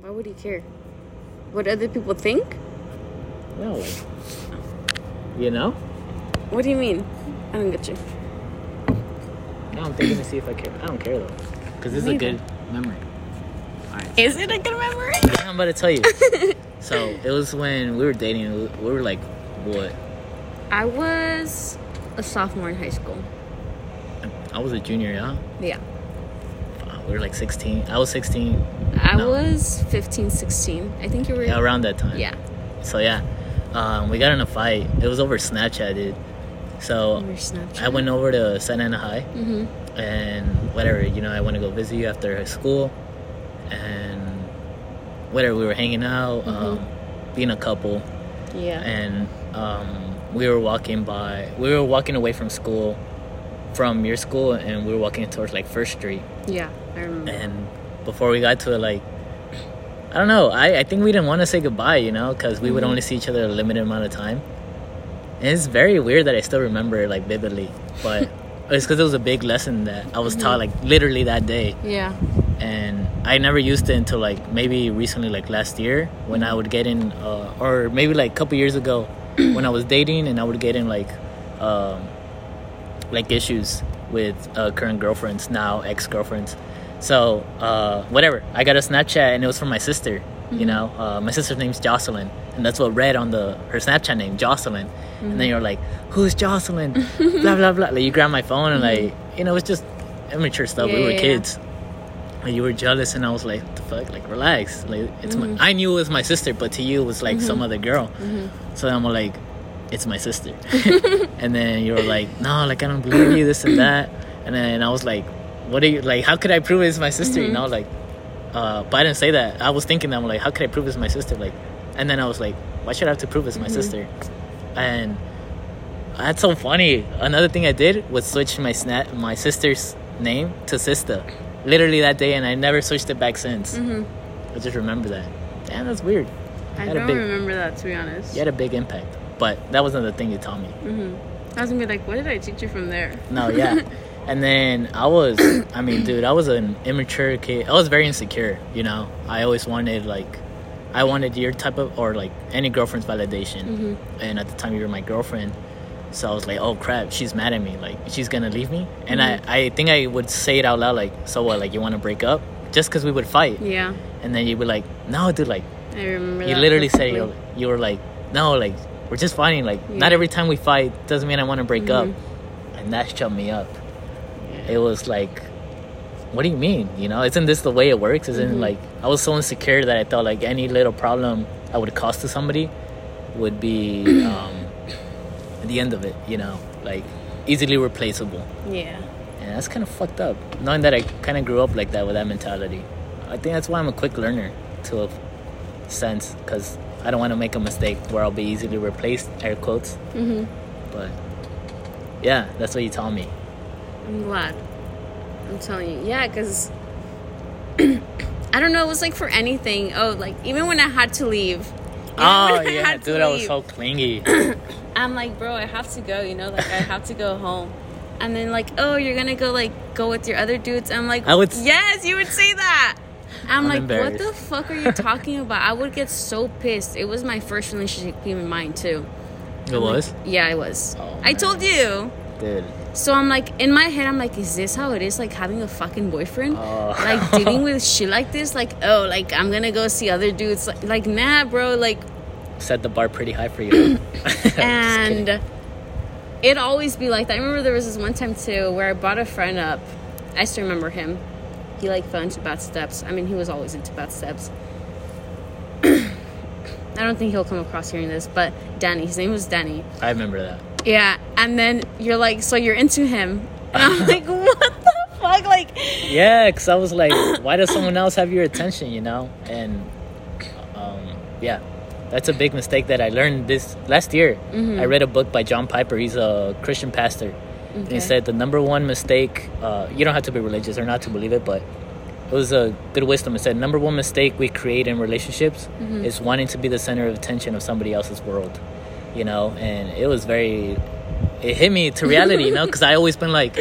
Why would he care? What other people think? No, you know. What do you mean? I don't get you. Now I'm thinking to see if I care. I don't care though, because this is a Neither. good memory. All right. Is it a good memory? I'm about to tell you. so it was when we were dating. We we were like, what? I was a sophomore in high school. I was a junior, yeah. Yeah. We were like 16. I was 16. I No. was 15, 16. I think you were. Yeah, around that time. Yeah. So yeah, um, we got in a fight. It was over Snapchat, dude. So Over Snapchat. I went over to Santa Ana High, hmm and whatever, you know, I went to go visit you after school, and whatever, we were hanging out, um, being a couple, Yeah. and um, we were walking by. We were walking away from school, from your school, and we were walking towards like First Street. yeah. And before we got to it like i don't know. I, I think we didn't want to say goodbye you know because we would Mhm. only see each other a limited amount of time. And it's very weird that i still remember it like vividly but it's because it was a big lesson that i was taught like literally that day. Yeah. and i never used it until like maybe recently like last year when i would get in uh, or maybe like a couple years ago when i was dating and i would get in like um, like issues with uh, current girlfriends now ex-girlfriends so uh, whatever. I got a snapchat and it was from my sister you mm-hmm. know? Uh, my sister's name's jocelyn and that's what read on the her snapchat name jocelyn. And then mm-hmm. you're like who's jocelyn? Blah blah blah. Like you grab my phone and mm-hmm. like you know it's just immature stuff. We were yeah, yeah. kids. And you were jealous and i was like what the fuck? Like relax. Like it's my i knew it was my sister but to you it was like some other girl. So i'm like it's my sister. And then you were like no like i don't believe you this and that. And then i was like what are you like how could i prove it's my sister you know? Like uh but i didn't say that. I was thinking that i'm like how could i prove it's my sister? Like and then i was like why should i have to prove it's my sister? And that's so funny. Another thing i did was switch my snap my sister's name to sister literally that day and i never switched it back since. Hmm i just remember that. Damn that's weird. I don't big- remember that to be honest. you had a big impact but that wasn't the thing you taught me. Hmm I was gonna be like, what did I teach you from there? No, yeah. and then I was, I mean, dude, I was an immature kid. I was very insecure, you know. I always wanted, like, I wanted your type of, or like any girlfriend's validation. hmm And at the time, you were my girlfriend. So I was like, oh crap, she's mad at me. Like, she's gonna leave me. And I, I think I would say it out loud, like, so what, like, you wanna break up? Just because we would fight. Yeah, And then you'd be like, no, dude, like, I remember. you literally said you, you were like, no, like, we're just fighting. Like, not every time we fight doesn't mean I wanna break up. Mhm. And that shut me up it was like what do you mean? You know isn't this the way it works? Isn't Mhm. like i was so insecure that i thought like any little problem i would cause to somebody would be um the end of it you know like easily replaceable. Yeah. and that's kind of fucked up knowing that i kind of grew up like that with that mentality. I think that's why i'm a quick learner to a sense because i don't want to make a mistake where i'll be easily replaced air quotes. Hmm but yeah that's what you taught me I'm glad. I'm telling you, yeah, because I don't know. It was like for anything. Oh, like even when I had to leave. oh I yeah to dude i was so clingy I'm like, bro, I have to go. You know, like I have to go home. And then like, oh, you're gonna go like go with your other dudes. I'm like, I would- yes, you would say that. I'm, I'm like, what the fuck are you talking about? I would get so pissed. It was my first relationship, even mine too. It was? Yeah, I was. Oh, I man. told you. Dude. So I'm like, in my head, I'm like, is this how it is, like having a fucking boyfriend? Oh. Like dealing with shit like this? Like, oh, like I'm gonna go see other dudes. Like, like nah, bro. Like, Set the bar pretty high for you. And it always be like that. I remember there was this one time too where I brought a friend up. I still remember him. He like fell into bad steps. I mean, he was always into bad steps. I don't think he'll come across hearing this, but Danny, his name was Danny. I remember that. Yeah, and then you're like, so you're into him, and I'm like, what the fuck? Like, Yeah, because I was like, why does someone else have your attention, you know? And um, yeah, that's a big mistake that I learned this last year. I read a book by John Piper. He's a Christian pastor. And Okay. he said the number one mistake, uh, you don't have to be religious or not to believe it, but it was a good wisdom. It said, number one mistake we create in relationships is wanting to be the center of attention of somebody else's world, you know? And it was very, it hit me to reality, you know? Because I always been like,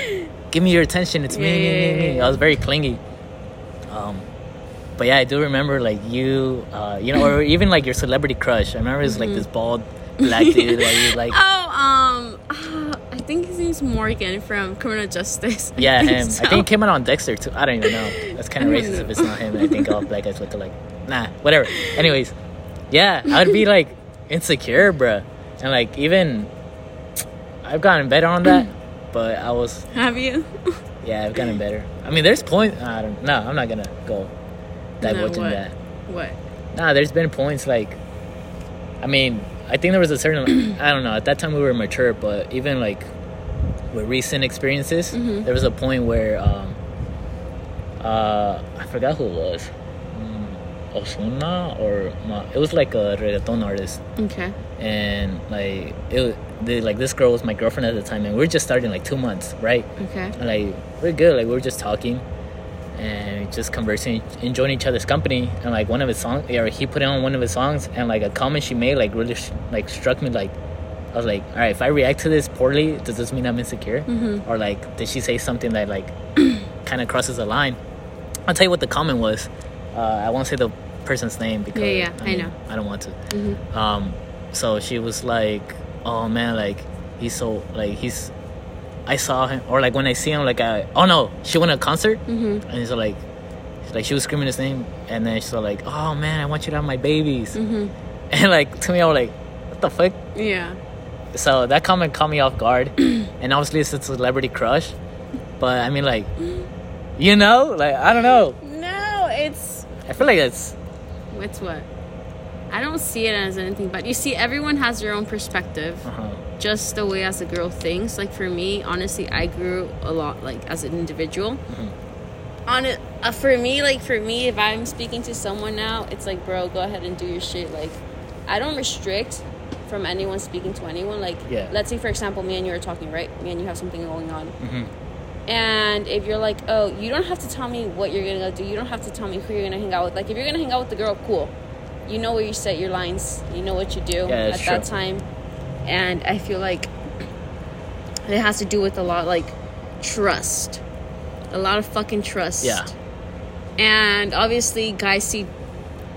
give me your attention. It's me, Yeah, me, yeah, me, me. I was very clingy. Um, but yeah, I do remember like you, uh, you know, or even like your celebrity crush. I remember it's like this bald black dude that you like. Oh, um, uh, I think his name's Morgan from Criminal Justice. Yeah, him. So- I think he came out on Dexter too. I don't even know. That's kind of racist know. if it's not him. I think all black guys look alike. Nah, whatever. Anyways, yeah, I would be like insecure, bruh. And like even I've gotten better on that, but I was Have you? yeah, I've gotten better. I mean, there's point. I don't. No, I'm not gonna go divulging what? that. What? Nah, there's been points like, I mean, I think there was a certain, I don't know, at that time we were mature, but even like with recent experiences, Mm-hmm. there was a point where, um, uh, I forgot who it was, Ozuna or Ma- it was like a reggaeton artist, Okay. and like it, the, like this girl was my girlfriend at the time, and we are just starting like two months, right? Okay. And like we're good, like we are just talking and just conversing, enjoying each other's company. And like one of his songs, or he put it on one of his songs, and like a comment she made, like really sh- like struck me. Like I was like, all right, if I react to this poorly, does this mean I'm insecure? Mm-hmm. Or like, did she say something that like kind of crosses the line? I'll tell you what the comment was. Uh, I won't say the person's name because Yeah, yeah, I know. I don't want to. Mm-hmm. Um, so she was like, "Oh man, like he's so like he's." I saw him, or like when I see him, like I oh no, she went to a concert, Mm-hmm. and he's like, like she was screaming his name, and then she's like, "Oh man, I want you to have my babies," Mm-hmm. and like to me, I was like, "What the fuck?" Yeah. So that comment caught me off guard, and obviously it's a celebrity crush, but I mean like, you know, like I don't know, No, it's I feel like it's it's what. I don't see it as anything, but you see, everyone has their own perspective. uh-huh. just the way as a girl thinks. Like for me, honestly, I grew a lot like as an individual. Mm-hmm. On it, uh, for me, like for me, if I'm speaking to someone now, it's like, bro, go ahead and do your shit. Like, I don't restrict from anyone speaking to anyone. Like, Yeah. let's say for example, me and you are talking, right? Me and you have something going on, Mhm. And if you're like, oh, you don't have to tell me what you're gonna do. You don't have to tell me who you're gonna hang out with. Like, if you're gonna hang out with the girl, cool. You know where you set your lines. You know what you do Yeah, at that's that time, and I feel like it has to do with a lot like trust, a lot of fucking trust. Yeah. And obviously, guys see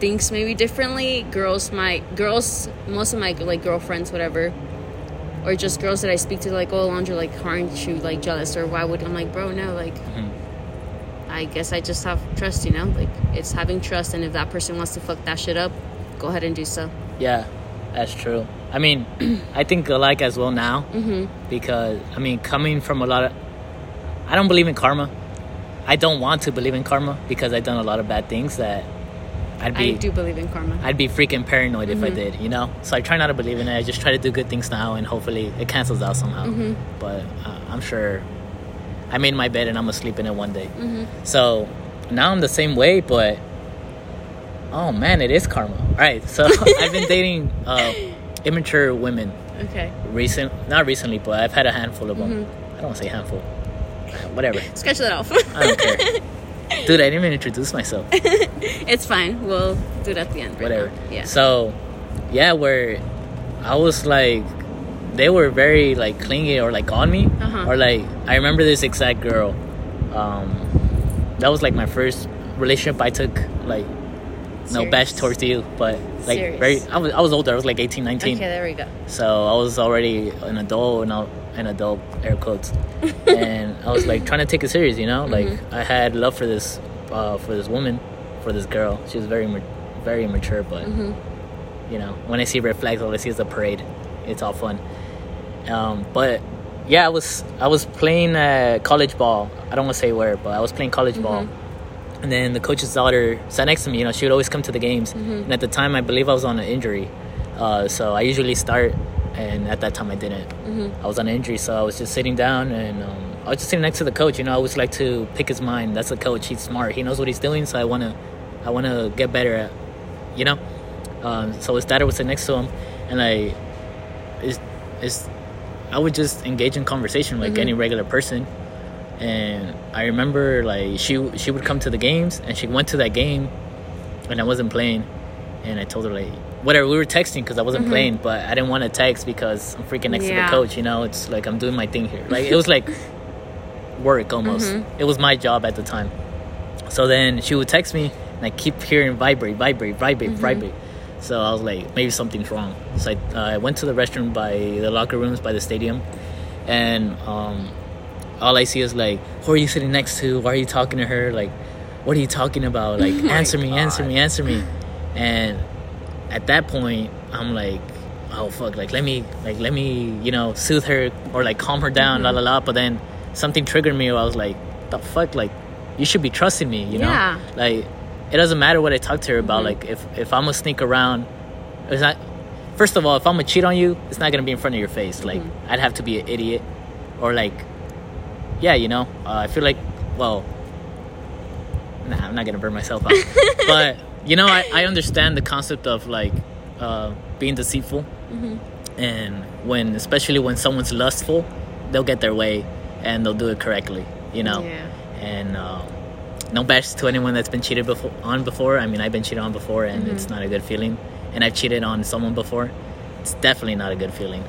things maybe differently. Girls might, girls, most of my like girlfriends, whatever, or just girls that I speak to, like, oh, Alondra, like, aren't you like jealous or why would I'm like, bro, no, like, Mhm. I guess I just have trust, you know, like it's having trust, and if that person wants to fuck that shit up, go ahead and do so. Yeah, that's true. I mean, I think alike as well now Mm-hmm. because I mean, coming from a lot of, I don't believe in karma. I don't want to believe in karma because I've done a lot of bad things that I'd I do believe in karma. I'd be freaking paranoid if I Mhm. did, you know. So I try not to believe in it. I just try to do good things now, and hopefully it cancels out somehow. Mhm. But uh, I'm sure I made my bed and I'm gonna sleep in it one day. Mm-hmm. So now I'm the same way, but oh man, it is karma. All right, so I've been dating uh, immature women Okay. recent, not recently, but I've had a handful of them. Mm-hmm. I don't want to say handful, whatever. Scratch that off. I don't care, dude. I didn't even introduce myself. it's fine. We'll do it at the end. right Whatever. now. Yeah. So, yeah, where I was like, they were very like clingy or like on me, Uh-huh. or like I remember this exact girl. Um, that was like my first relationship I took like no Serious. bash towards you, but like Serious. very. I was I was older. I was like 18, 19. Okay, there we go. So I was already an adult, and I, an adult air quotes, and I was like trying to take it serious, you know. Like Mm-hmm. I had love for this, uh, for this woman, for this girl. She was very, very mature but Mm-hmm. you know, when I see red flags, all I see is a parade. It's all fun. Um, but yeah, I was I was playing uh, college ball. I don't want to say where, but I was playing college ball. And then the coach's daughter sat next to me. You know, she would always come to the games. And at the time, I believe I was on an injury. Uh, so I usually start, and at that time, I didn't. I was on injury, so I was just sitting down, and um, I was just sitting next to the coach. You know, I always like to pick his mind. That's the coach. He's smart. He knows what he's doing. So I wanna, I wanna get better at, you know. Um, so his daughter was sitting next to him, and I, it's, it's, I would just engage in conversation like any regular person. And I remember like she she would come to the games, and she went to that game, and I wasn't playing, and I told her like whatever we were texting because I wasn't playing, but I didn't want to text because I'm freaking next to the coach. You know, it's like I'm doing my thing here. Like it was like work almost. It was my job at the time. So then she would text me, and I keep hearing vibrate, vibrate, vibrate, vibrate. So I was like, maybe something's wrong. So I, uh, I went to the restroom by the locker rooms by the stadium, and um, all I see is like, who are you sitting next to? Why are you talking to her? Like, what are you talking about? Like, answer me, answer me, answer me. And at that point, I'm like, oh fuck, like let me, like let me, you know, soothe her or like calm her down, la la la. But then something triggered me. Where I was like, the fuck, like you should be trusting me, you know? Like it doesn't matter what I talk to her about. Like if if I'm gonna sneak around, it's not. First of all, if I'm gonna cheat on you, it's not gonna be in front of your face. Like I'd have to be an idiot, or like, yeah, you know. Uh, I feel like, well, nah, I'm not gonna burn myself out. but you know, I, I understand the concept of like uh, being deceitful, and when especially when someone's lustful, they'll get their way and they'll do it correctly. You know, Yeah. and um, no bash to anyone that's been cheated before, on before. I mean, I've been cheated on before, and it's not a good feeling. And I've cheated on someone before. It's definitely not a good feeling.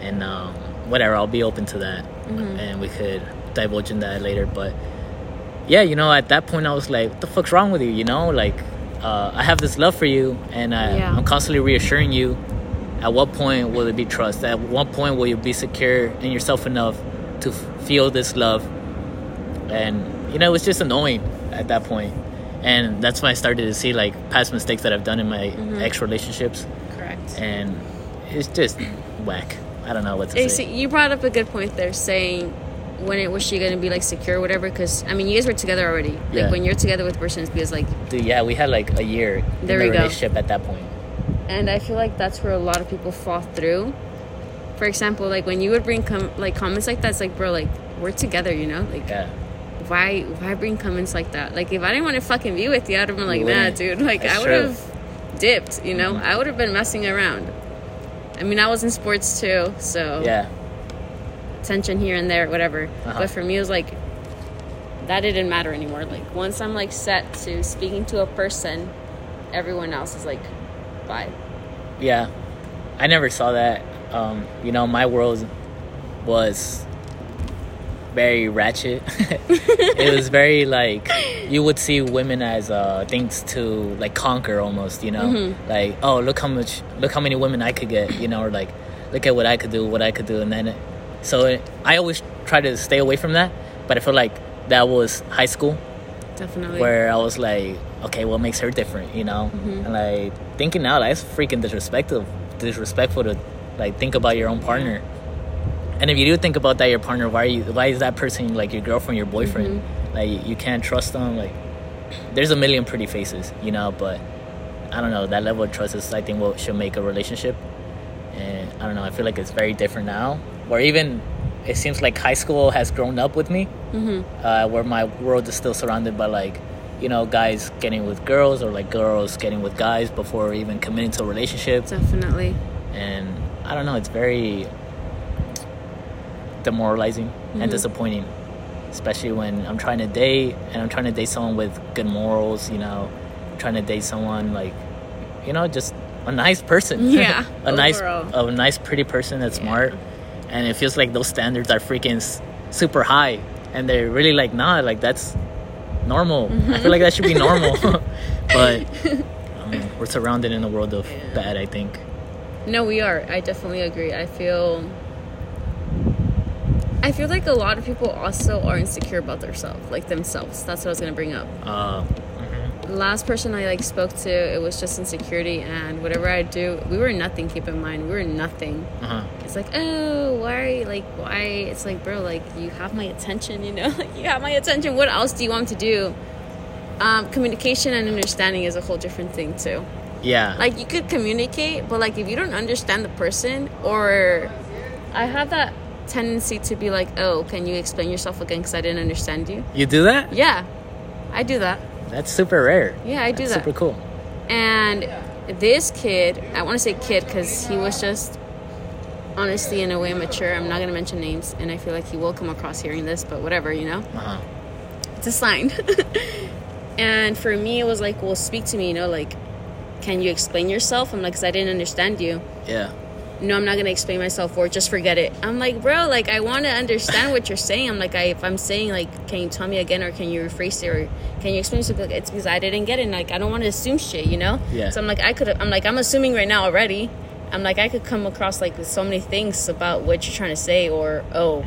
And um, whatever, I'll be open to that, and we could divulge in that later. But yeah, you know, at that point, I was like, "What the fuck's wrong with you?" You know, like uh, I have this love for you, and I, Yeah. I'm constantly reassuring you. At what point will it be trust? At what point will you be secure in yourself enough to f- feel this love? And you know, it was just annoying at that point. And that's when I started to see like past mistakes that I've done in my ex relationships, Correct. and it's just whack. I don't know what to say. you brought up a good point there, saying when it was she gonna be like secure, or whatever. Because I mean, you guys were together already. Like Yeah. when you're together with a person, it's because like, Dude, yeah, we had like a year There in we the go. relationship at that point. and I feel like that's where a lot of people fall through. For example, like when you would bring com- like comments like that, it's like, bro, like we're together, you know, like Yeah, why why bring comments like that? Like if I didn't want to fucking be with you, I'd have been like, nah, dude. Like That's I would have dipped, you know. Mhm. I would have been messing around. I mean, I was in sports too, so yeah, tension here and there, whatever. Uh-huh. But for me, it was like that didn't matter anymore. Like once I'm like set to speaking to a person, everyone else is like, bye. yeah. I never saw that. Um, you know, my world was very ratchet. it was very like you would see women as uh, things to like conquer almost. You know, Mm-hmm. like oh look how much look how many women I could get. You know, or like look at what I could do, what I could do, and then so I always try to stay away from that. But I feel like that was high school Definitely. where I was like, okay, what makes her different, you know? Mm-hmm. And like thinking now, that's freaking disrespectful, disrespectful to like think about your own partner. And if you do think about that, your partner, why are you? Why is that person like your girlfriend, your boyfriend? Mm-hmm. Like you can't trust them. Like there's a million pretty faces, you know, but I don't know. That level of trust is, I think, what should make a relationship. And I don't know. I feel like it's very different now. Or even it seems like high school has grown up with me hmm uh, where my world is still surrounded by like you know guys getting with girls or like girls getting with guys before even committing to a relationship Definitely. and i don't know it's very demoralizing and disappointing especially when i'm trying to date and i'm trying to date someone with good morals you know trying to date someone like you know just a nice person. Yeah, a nice a nice pretty person that's Yeah. smart and it feels like those standards are freaking super high and they're really like nah like that's normal i feel like that should be normal but um, we're surrounded in a world of Yeah. bad i think No, we are. I definitely agree. I feel. I feel like a lot of people also are insecure about themselves, like themselves. That's what I was gonna bring up. uh, last person I like spoke to, it was just insecurity, and whatever I do, we were nothing. Keep in mind, we were nothing. uh-huh. It's like, oh, why? Like, why? It's like, bro, like you have my attention, you know, like you have my attention. What else do you want to do? Um, communication and understanding is a whole different thing too. yeah Like you could communicate, but like if you don't understand the person, or I have that tendency to be like, oh, can you explain yourself again? Because I didn't understand you. you do that Yeah, I do that. That's super rare Yeah, I do That's that. super cool And this kid, I want to say kid because he was just honestly in a way mature. I'm not going to mention names, and I feel like he will come across hearing this, but whatever, you know? uh-huh. It's a sign. and for me, it was like, well, speak to me, you know, like, can you explain yourself? I'm like, because I didn't understand you. yeah no, I'm not gonna explain myself or just forget it. I'm like, bro, like I want to understand what you're saying. I'm like, I, if I'm saying like, can you tell me again or can you rephrase it or can you explain something? Like, it's because I didn't get it. And, like I don't want to assume shit, you know? Yeah. So I'm like, I could. I'm like, I'm assuming right now already. I'm like, I could come across like with so many things about what you're trying to say or oh,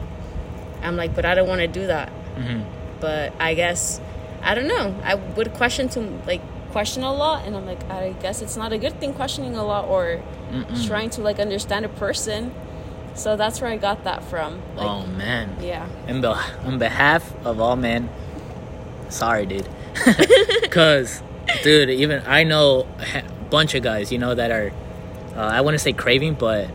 I'm like, but I don't want to do that. hmm But I guess I don't know. I would question to like question a lot, and I'm like, I guess it's not a good thing questioning a lot or Mm-mm. trying to like understand a person. So that's where I got that from. Like, oh man. yeah. In be- on behalf of all men, sorry, dude. Cause, dude, even I know a bunch of guys, you know, that are, uh, I wouldn't say craving, but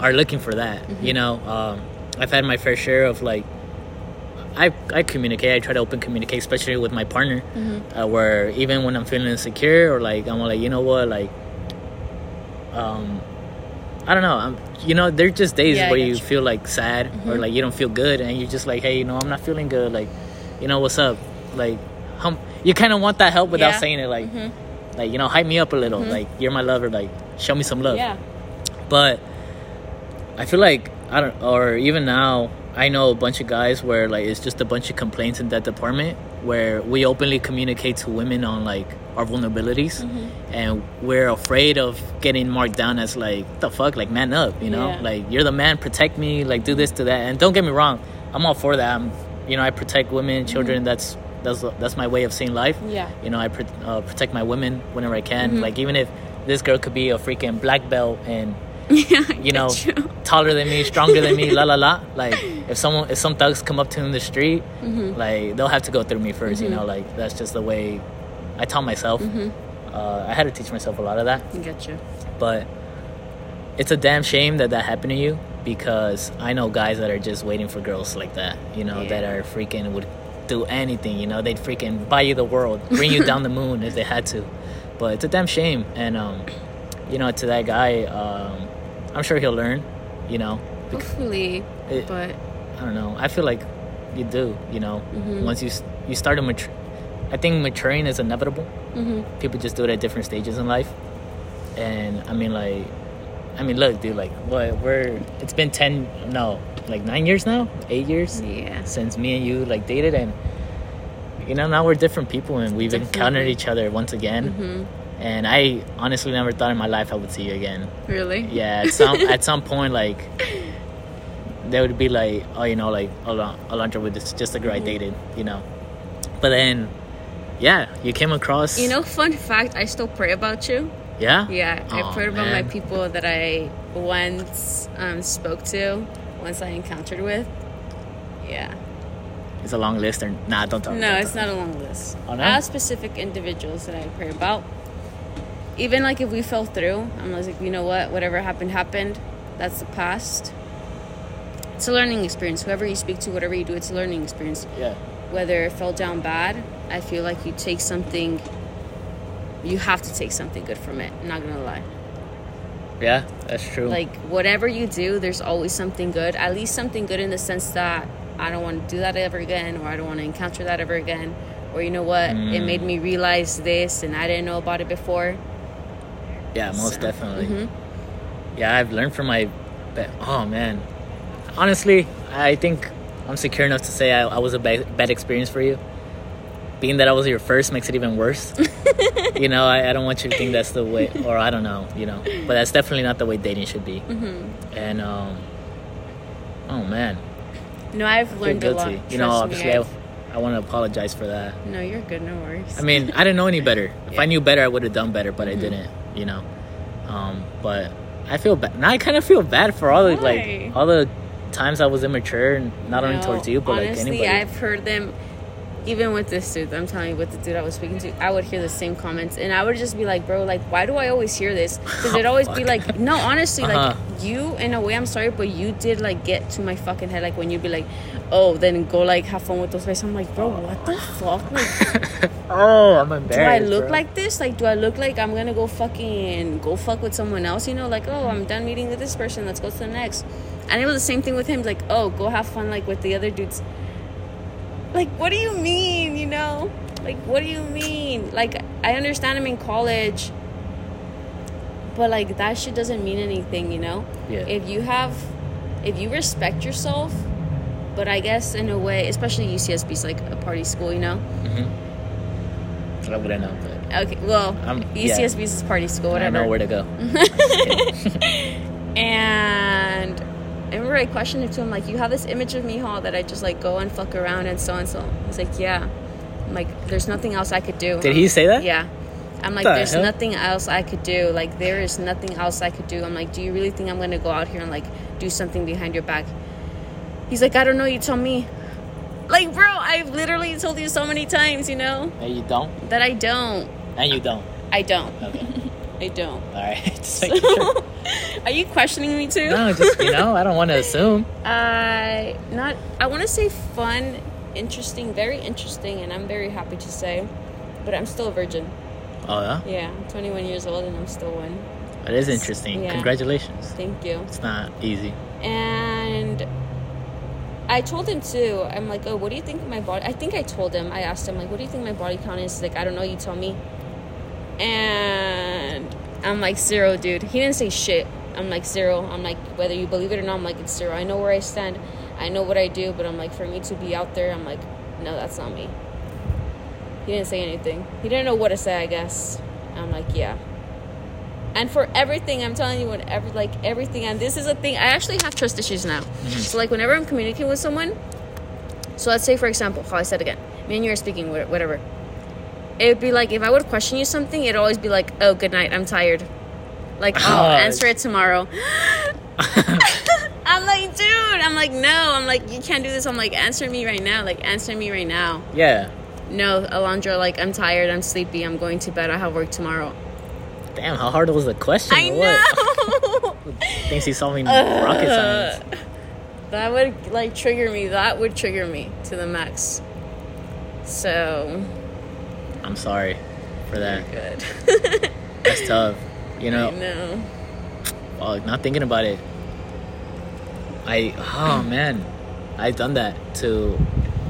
are looking for that. You know, um, I've had my fair share of like, I I communicate. I try to open communicate, especially with my partner, uh, where even when I'm feeling insecure or like I'm like, you know what, like, um, I don't know. I'm, you know, there's just days Yeah, where you you. feel like sad or like you don't feel good, and you're just like, hey, you know, I'm not feeling good. Like, you know, what's up? Like, hum- you kind of want that help without Yeah. saying it. Like, Mhm. like you know, hype me up a little. Like, you're my lover. Like, show me some love. Yeah. But I feel like I don't, or even now, I know a bunch of guys where like it's just a bunch of complaints in that department where we openly communicate to women on like our vulnerabilities, Mm-hmm. and we're afraid of getting marked down as like the fuck, like man up, you know, Yeah. like you're the man, protect me, like do this to that. And don't get me wrong, I'm all for that. I'm, you know, I protect women, children. That's that's that's my way of seeing life Mm-hmm. Yeah. you know i pr- uh, protect my women whenever i can Mm-hmm. like even if this girl could be a freaking black belt and yeah. You know you. taller than me stronger than me la la la like if someone if some thugs come up to me in the street Mm-hmm. like they'll have to go through me 1st you know like that's just the way i taught myself Mm-hmm. uh, i had to teach myself a lot of that you. but it's a damn shame that that happened to you because I know guys that are just waiting for girls like that, you know, that are freaking would do anything, you know, they'd freaking buy you the world, bring you down the moon if they had to. But it's a damn shame, and um, you know, to that guy, um, I'm sure he'll learn, you know. Hopefully, It- but I don't know. I feel like you do, you know, Mhm. once you you start to mature. I think maturing is inevitable mhm. people just do it at different stages in life and i mean like i mean look dude like what we're it's been 10 no like 9 years now 8 years yeah. since me and you like dated and you know now we're different people and we've Definitely. encountered each other once again Mhm. And i honestly never thought in my life i would see you again Really? yeah at some at some point like they would be like oh you know like Al- alondra with this just a girl Mm-hmm. i dated you know but then yeah you came across You know, fun fact, I still pray about you. yeah Yeah, I Aw, prayed about my people that I once um, spoke to, once I encountered with. Yeah. It's a long list, or nah? Don't talk. No, it's not a long list. Oh, no? I have specific individuals that I pray about. Even like if we fell through, I'm like, you know what? Whatever happened, happened. That's the past. It's a learning experience. Whoever you speak to, whatever you do, it's a learning experience. Yeah, Whether it fell down bad, I feel like you take something. You have to take something good from it. I'm not gonna lie. yeah, that's true. Like whatever you do, there's always something good. At least something good in the sense that I don't want to do that ever again, or I don't want to encounter that ever again, or you know what, it Mm. made me realize this, and I didn't know about it before. Yeah, most So, definitely. mhm. Yeah, I've learned from my. Oh man, honestly, I think I'm secure enough to say I, I was a bad, bad experience for you. Being that I was your first makes it even worse. you know, I, I don't want you to think that's the way, or I don't know, you know, but that's definitely not the way dating should be. Mm-hmm. And um, oh man, No, I've I learned a lot. Trust You know, obviously, I, I've- I want to apologize for that. no, you're good. No worries. I mean, I didn't know any better. If I knew better, I would have done better, but I Mhm. didn't. You know, um, but I feel bad. Now I kind of feel bad for all the Why? like all the times I was immature, and not only towards you, but honestly, like anybody. I've heard them. Even with this dude, I'm telling you, with the dude I was speaking to, I would hear the same comments, and I would just be like, "Bro, like, why do I always hear this?" Because it'd always be like, "No, honestly, Uh-huh. like, you in a way, I'm sorry, but you did like get to my fucking head, like when you'd be like, oh, then go like have fun with those guys." I'm like, bro, what the fuck? Like, oh, I'm embarrassed. do. I look bro. like this? Like, do I look like I'm gonna go fucking go fuck with someone else? You know, like, oh, I'm done meeting with this person. Let's go to the next. And it was the same thing with him. Like, oh, go have fun like with the other dudes. Like, what do you mean? You know, like, what do you mean? Like, I understand I'm in college. but like that shit doesn't mean anything, you know. Yeah. If you have, if you respect yourself, but I guess in a way, especially UCSB is like a party school, you know. Mhm. I wouldn't know, but Okay, well, yeah. UCSB is a party school, I whatever. know where to go. And I remember I questioned it to him, like, you have this image of me, Hall, that I just like go and fuck around and so and so. He's like, yeah. I'm like, there's nothing else I could do. Did he say that? Yeah. I'm like, The there's hell? nothing else I could do. Like, there is nothing else I could do. I'm like, do you really think I'm gonna go out here and like do something behind your back? He's like, I don't know. You tell me. Like, bro, I've literally told you so many times, you know, And you don't? that I don't. And you don't. I don't. Okay. I don't. All right. just making sure. Are you questioning me too? No, just you know, I don't want to assume. I not I want to say fun, interesting, very interesting, and I'm very happy to say, but I'm still a virgin. Oh yeah, Yeah, I'm 21 years old and I'm still one. it is interesting. Yeah. Congratulations. Thank you. It's not easy. And I told him too. I'm like, oh, what do you think of my body? I think I told him. I asked him like, what do you think my body count is? Like, I don't know. You tell me. And I'm like zero, dude. He didn't say shit. I'm like zero. I'm like whether you believe it or not. I'm like it's zero. I know where I stand. I know what I do. But I'm like for me to be out there, I'm like, no, that's not me. He didn't say anything. He didn't know what to say. I guess. I'm like, yeah. And for everything, I'm telling you, whatever, like everything, and this is a thing. I actually have trust issues now. Mm-hmm. So, like, whenever I'm communicating with someone, so let's say, for example, how I said again, me and you are speaking, whatever. It would be like if I would question you something, it'd always be like, "Oh, good night, I'm tired." Like, oh, Oh. answer it tomorrow. I'm like, dude, I'm like, no, I'm like, you can't do this. I'm like, answer me right now. Like, answer me right now. Yeah. No, Alondra, like, I'm tired, I'm sleepy, I'm going to bed, I have work tomorrow. Damn, how hard was the question? I know. Thinks he's solving rocket Uh, science. that would like trigger me. That would trigger me to the max. So I'm sorry for that. good. That's tough. You know, no. well, not thinking about it. I oh man, I've done that to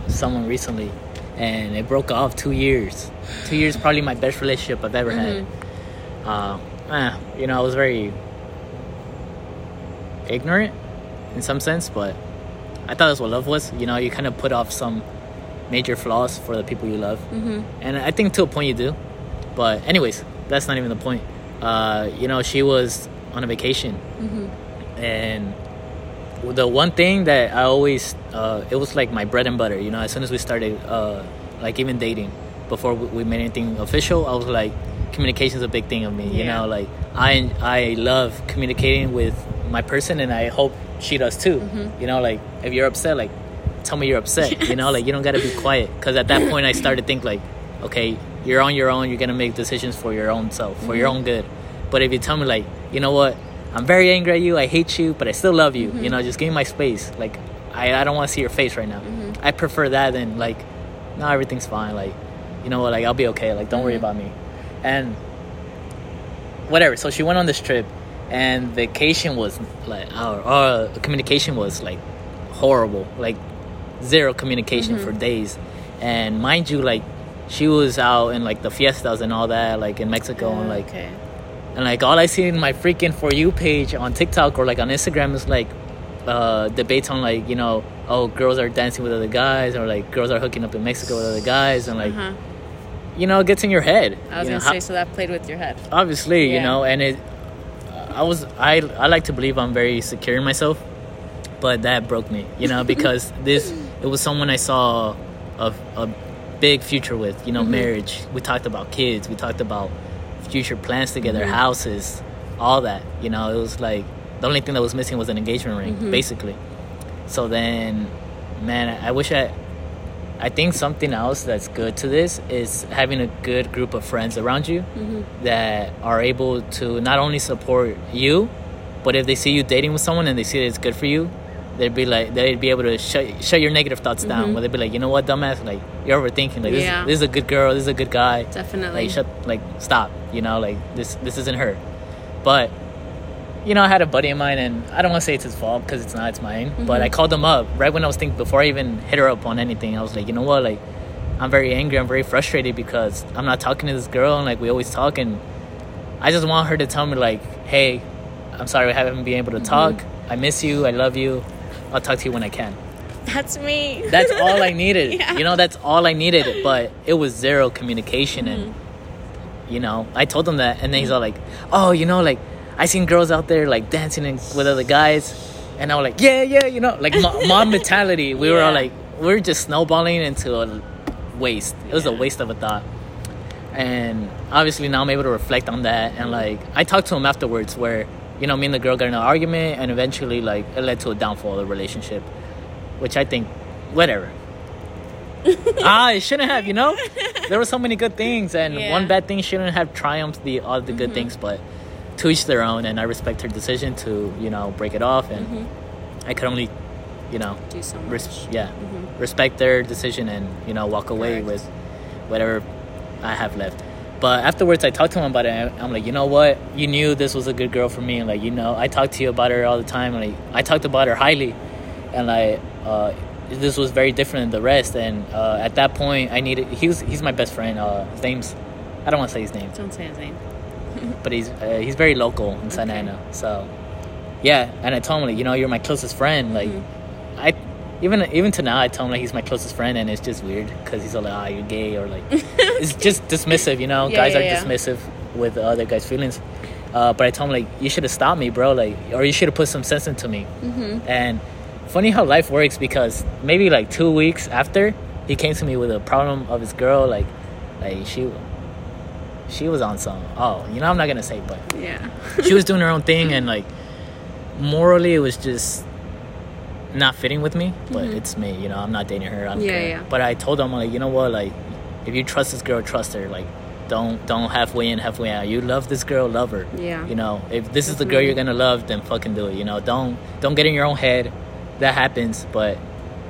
someone recently, and it broke off two years. Two years, probably my best relationship I've ever had. Uh, eh, you know, I was very ignorant in some sense, but I thought that's what love was. You know, you kind of put off some major flaws for the people you love, mm-hmm. and I think to a point you do. But anyways, that's not even the point. Uh, you know, she was on a vacation, and the one thing that I always uh, it was like my bread and butter. You know, as soon as we started, uh, like even dating, before we made anything official, I was like, communication is a big thing of me. You know, like I I love communicating with my person, and I hope she does too. Mm-hmm. You know, like if you're upset, like tell me you're upset. You know, like you don't gotta be quiet. Because at that point, I started to think like, okay, you're on your own. You're gonna make decisions for your own self, for your mm-hmm. own good. But if you tell me like, you know what, I'm very angry at you. I hate you, but I still love you. You mm-hmm. know, just give me my space. Like, I I don't want to see your face right now. I prefer that than like, no, everything's fine. Like, you know what, like I'll be okay. Like, don't worry about me. And whatever. So she went on this trip, and vacation was like our, our communication was like horrible, like zero communication for days. And mind you, like she was out in like the fiestas and all that, like in Mexico, and like okay. and like all I see in my freaking for you page on TikTok or like on Instagram is like uh debates on like you know oh girls are dancing with other guys or like girls are hooking up in Mexico with other guys and like Uh-huh. You know it gets in your head. I was you know, gonna say, so that played with your head. obviously you know and it i was i i like to believe i'm very secure in myself but that broke me you know because this it was someone i saw a, a big future with you know mm-hmm. marriage. We talked about kids. We talked about future plans together mm-hmm. houses all that you know. It was like the only thing that was missing was an engagement ring mm-hmm. basically. So then man I wish i I think something else that's good to this is having a good group of friends around you mm-hmm. that are able to not only support you, but if they see you dating with someone and they see that it's good for you, they'd be like they'd be able to shut shut your negative thoughts down. Mm-hmm. Where they'd be like, you know what, dumbass, like you're overthinking. Like this, Yeah. this is a good girl. This is a good guy. Definitely. Like shut, like stop. You know, like this this isn't her. But you know, I had a buddy of mine, and I don't want to say it's his fault because it's not. It's mine. But I mm-hmm. called him up right when I was thinking before I even hit her up on anything. I was like, you know what, like I'm very angry. I'm very frustrated because I'm not talking to this girl, and like we always talk, and I just want her to tell me like, hey, I'm sorry I haven't been able to mm-hmm. talk. I miss you. I love you. I'll talk to you when I can. That's me. That's all I needed. Yeah. You know, that's all I needed. But it was zero communication, and mm-hmm. you know, I told him that, and then he's all like, "Oh, you know, like I seen girls out there like dancing in- with other guys," and I was like, "Yeah, yeah," you know, like mo- mom mentality. We were all like, we were just snowballing into a waste. It was a waste of a thought. And obviously now I'm able to reflect on that, and like I talked to him afterwards, where you know me and the girl got in an argument, and eventually like it led to a downfall of the relationship, which I think, whatever. ah, it shouldn't have, you know. There were so many good things, and Yeah. one bad thing shouldn't have triumphed the all the good things. But to each their own, and I respect her decision to you know break it off, and I could only, you know, Do so much. res- yeah, respect their decision and you know walk away Correct. with whatever I have left. But afterwards, I talked to him about it. and I'm like, you know what? You knew this was a good girl for me, and like, you know, I talked to you about her all the time. And like, I talked about her highly, and like, uh, this was very different than the rest. And uh, at that point, I needed. He was he's my best friend. Uh, his name's I don't want to say his name, Don't say his name. But he's uh, he's very local in Santa Ana. So yeah, and I told him like, you know, you're my closest friend. Like, Mm-hmm. I even even to now, I tell him like he's my closest friend, and it's just weird because he's all like, ah, you're gay or like it's just dismissive. You know, Yeah, guys yeah, are yeah. dismissive with other guys' feelings. Uh, but I told him like, you should have stopped me, bro. Like, or you should have put some sense into me. Mm-hmm. And funny how life works because maybe like two weeks after he came to me with a problem of his girl, like, like she. She was on some. Oh, you know, I'm not gonna say, but Yeah. she was doing her own thing and like morally it was just not fitting with me but it's me you know i'm not dating her i don't Mm-hmm. Yeah, yeah. but i told him like you know what like if you trust this girl trust her like don't don't halfway in halfway out you love this girl love her Yeah. you know if this is the girl you're gonna love then fucking do it you know don't don't get in your own head that happens but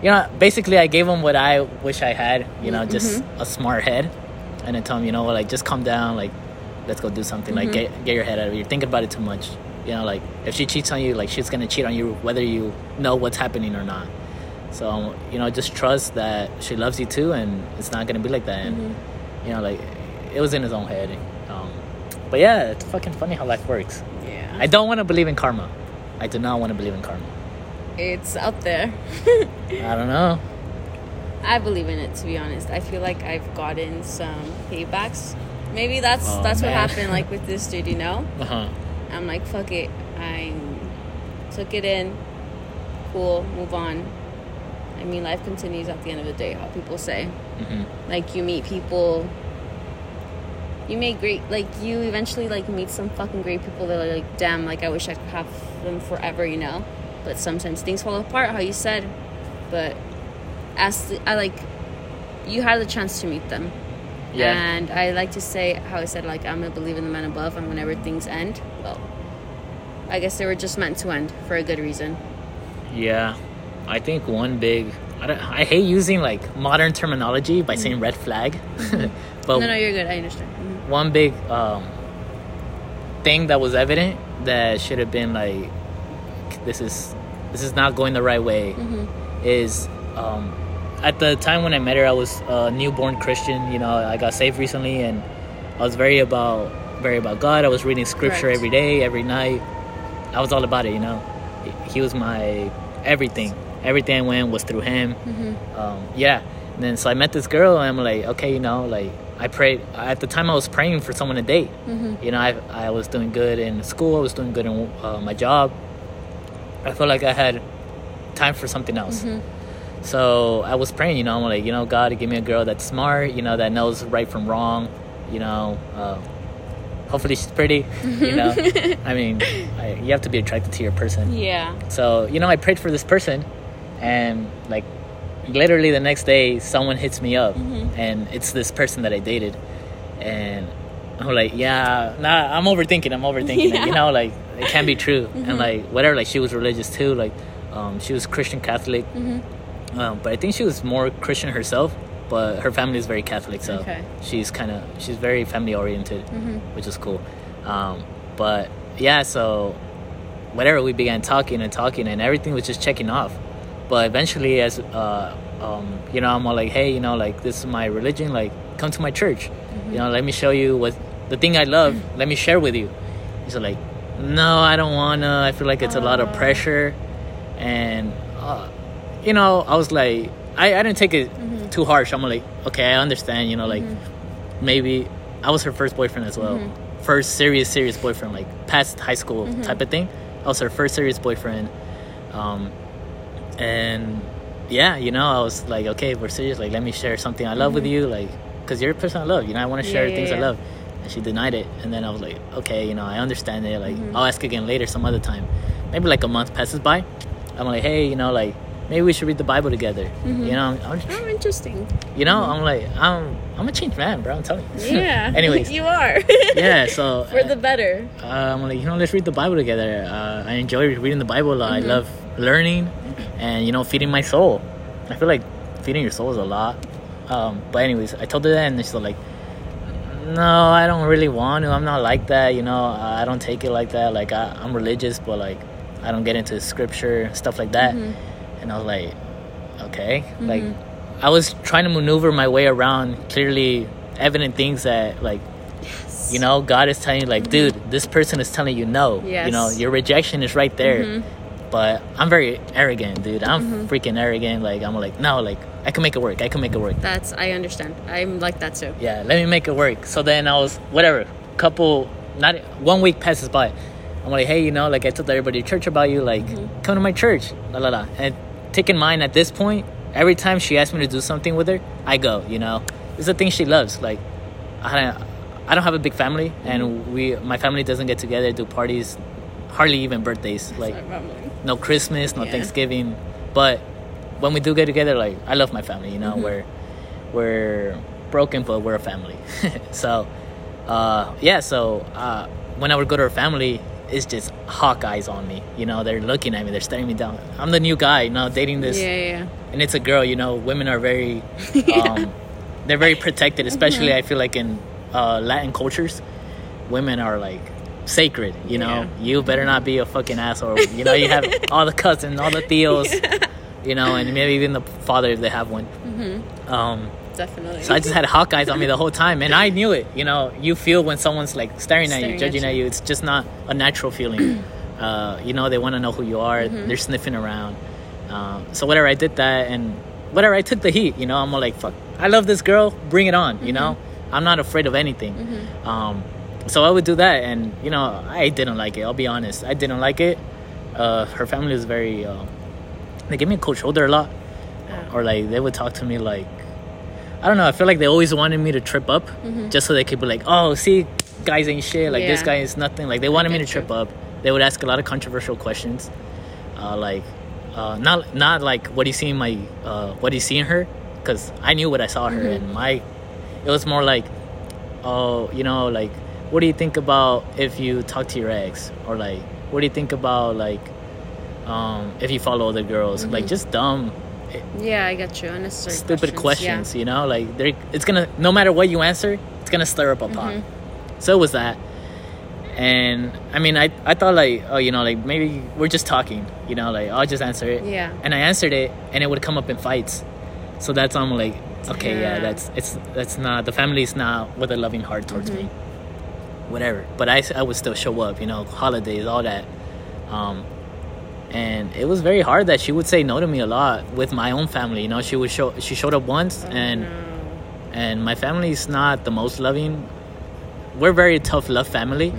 you know basically i gave him what i wish i had you know just Mm-hmm. a smart head and then tell him you know what like just calm down like let's go do something like Mm-hmm. get, get your head out of it. You're thinking about it too much. You know like if she cheats on you like she's gonna cheat on you whether you know what's happening or not. So you know just trust that she loves you too and it's not gonna be like that. And Mm-hmm. you know like it was in his own head. Um, but yeah it's fucking funny how life works. Yeah. i don't want to believe in karma. I do not want to believe in karma. It's out there. i don't know I believe in it to be honest. I feel like I've gotten some paybacks. Maybe that's Oh, that's what happened like with this dude, you know? uh-huh I'm like, fuck it. I took it in. Cool, move on. I mean, life continues at the end of the day, how people say. hmm Like, you meet people. You make great, like, you eventually, like, meet some fucking great people that are like, damn, like, I wish I could have them forever, you know? But sometimes things fall apart, how you said. But as the, I like, you had the chance to meet them. yeah And I like to say how I said like I'm gonna believe in the man above, and whenever things end, well, I guess they were just meant to end for a good reason. Yeah, I think one big. I, don't, I hate using like modern terminology by saying red flag, but no, no, you're good. I understand. Mhm. one big um, thing that was evident that should have been like, this is this is not going the right way. Is um, at the time when I met her, I was a newborn Christian. You know, I got saved recently, and I was very about very about God. I was reading scripture Correct. every day, every night. I was all about it. You know, he was my everything. Everything I went was through him. Um, yeah. And then so I met this girl, and I'm like, okay, you know, like I prayed at the time. I was praying for someone to date. You know, I I was doing good in school. I was doing good in uh, my job. I felt like I had time for something else. So I was praying, you know, I'm like, you know, God, give me a girl that's smart, you know, that knows right from wrong, you know. Uh, hopefully she's pretty, you know. I mean, I, you have to be attracted to your person. Yeah. So you know, I prayed for this person, and like literally the next day, someone hits me up, and it's this person that I dated, and I'm like, yeah, nah, I'm overthinking. I'm overthinking. it, you know, like it can't be true, and like whatever. Like she was religious too. Like um, she was Christian Catholic, um, but I think she was more Christian herself. But her family is very Catholic, so Okay. she's kind of she's very family oriented, which is cool. Um, but yeah, so whatever we began talking and talking and everything was just checking off but eventually as uh um you know i'm all like hey you know like this is my religion like come to my church you know let me show you what the thing I love, let me share with you. He's like, no, I don't wanna. I feel like it's a lot of pressure, and uh, you know, I was like, I, I didn't take it Mm-hmm. too harsh. I'm like, okay, I understand. You know, like maybe I was her first boyfriend as well, Mm-hmm. first serious serious boyfriend, like past high school type of thing. I was her first serious boyfriend, um, and yeah, you know, I was like, okay, we're serious. Like, let me share something I love with you, like, because you're a person I love. You know, I want to Mm-hmm. Yeah, share yeah, things I love. And she denied it, and then I was like, okay, you know, I understand it. Like, Mm-hmm. I'll ask again later, some other time. Maybe like a month passes by. I'm like, hey, you know, like maybe we should read the Bible together. Mm-hmm. You know, I'm, I'm- Oh, interesting. you know, I'm like, I'm, I'm a changed man, bro. I'm telling you. Yeah. Anyways, you are. yeah. So For the better. uh, I'm like, you know, let's read the Bible together. Uh, I enjoy reading the Bible. Mm-hmm. I love learning and, you know, feeding my soul. I feel like feeding your soul is a lot. Um, but, anyways, I told her that, and she's like, no, I don't really want to. I'm not like that, you know. I don't take it like that. Like, I, I'm religious, but, like, I don't get into scripture, stuff like that. Mm-hmm. And I was like, okay. Mm-hmm. Like, I was trying to maneuver my way around clearly evident things that, like, you know, God is telling you, like, mm-hmm. dude, this person is telling you no. You know, your rejection is right there. Mm-hmm. But I'm very arrogant, dude. I'm mm-hmm. freaking arrogant. Like, I'm like, no, like, I can make it work. I can make it work. That's I understand. I'm like that too. Yeah, let me make it work. So then I was, whatever, couple, not one week passes by. I'm like, hey, you know, like, I told everybody church about you. Like, come to my church. La la la. And take in mind at this point, every time she asks me to do something with her, I go, you know. It's the thing she loves. Like, I don't, I don't have a big family, and we, my family doesn't get together, do parties, hardly even birthdays. Like, no Christmas, no Yeah. Thanksgiving. But when we do get together, like I love my family. You know, Mm-hmm. we're we're broken, but we're a family. so uh, yeah. So uh, when I would go to her family, it's just hawk eyes on me. You know, they're looking at me, they're staring me down. I'm the new guy, you know, dating this, Yeah, yeah. and it's a girl. You know, women are very, um, they're very protected, especially Mm-hmm. I feel like in uh, Latin cultures, women are like sacred. You know, Yeah. you better not be a fucking asshole. You know, you have all the cousins, all the theos, you know, and maybe even the father if they have one. Mm-hmm. Um, Definitely. so I just had Hawkeyes on me the whole time, and I knew it. You know, you feel when someone's like staring, at you, Staring at judging you. at you. It's just not a natural feeling. uh, you know, they want to know who you are. Mm-hmm. They're sniffing around. Um, so whatever, I did that, and whatever, I took the heat. You know, I'm all like, fuck, I love this girl. Bring it on. You know, Mm-hmm. I'm not afraid of anything. Um, so I would do that, and you know, I didn't like it. I'll be honest, I didn't like it. Uh, her family was very. Uh, they gave me a cold shoulder a lot, or like they would talk to me like, I don't know. I feel like they always wanted me to trip up, Mm-hmm. just so they could be like, oh, see, guys ain't shit. Like this guy is nothing. Like they wanted me to trip you. up. They would ask a lot of controversial questions, uh, like, uh, not not like what do you see in my, uh, what do you see in her? Because I knew what I saw her, Mm-hmm. and my, it was more like, oh, you know, like, what do you think about if you talk to your ex, or like, what do you think about like, um, if you follow other girls, Mm-hmm. like just dumb yeah, I got you. Unnecessary stupid questions, Yeah. you know like they're it's gonna no matter what you answer it's gonna stir up a pot Mm-hmm. so was that and i mean i i thought like oh you know like maybe we're just talking you know like i'll just answer it Yeah. and i answered it and it would come up in fights so that's i'm like okay yeah, Yeah. that's it's that's not the family's not with a loving heart towards me Mm-hmm. whatever but i i would still show up you know holidays all that um and it was very hard that she would say no to me a lot with my own family you know? She would show she showed up once Oh, and and my family's not the most loving. We're very tough love family.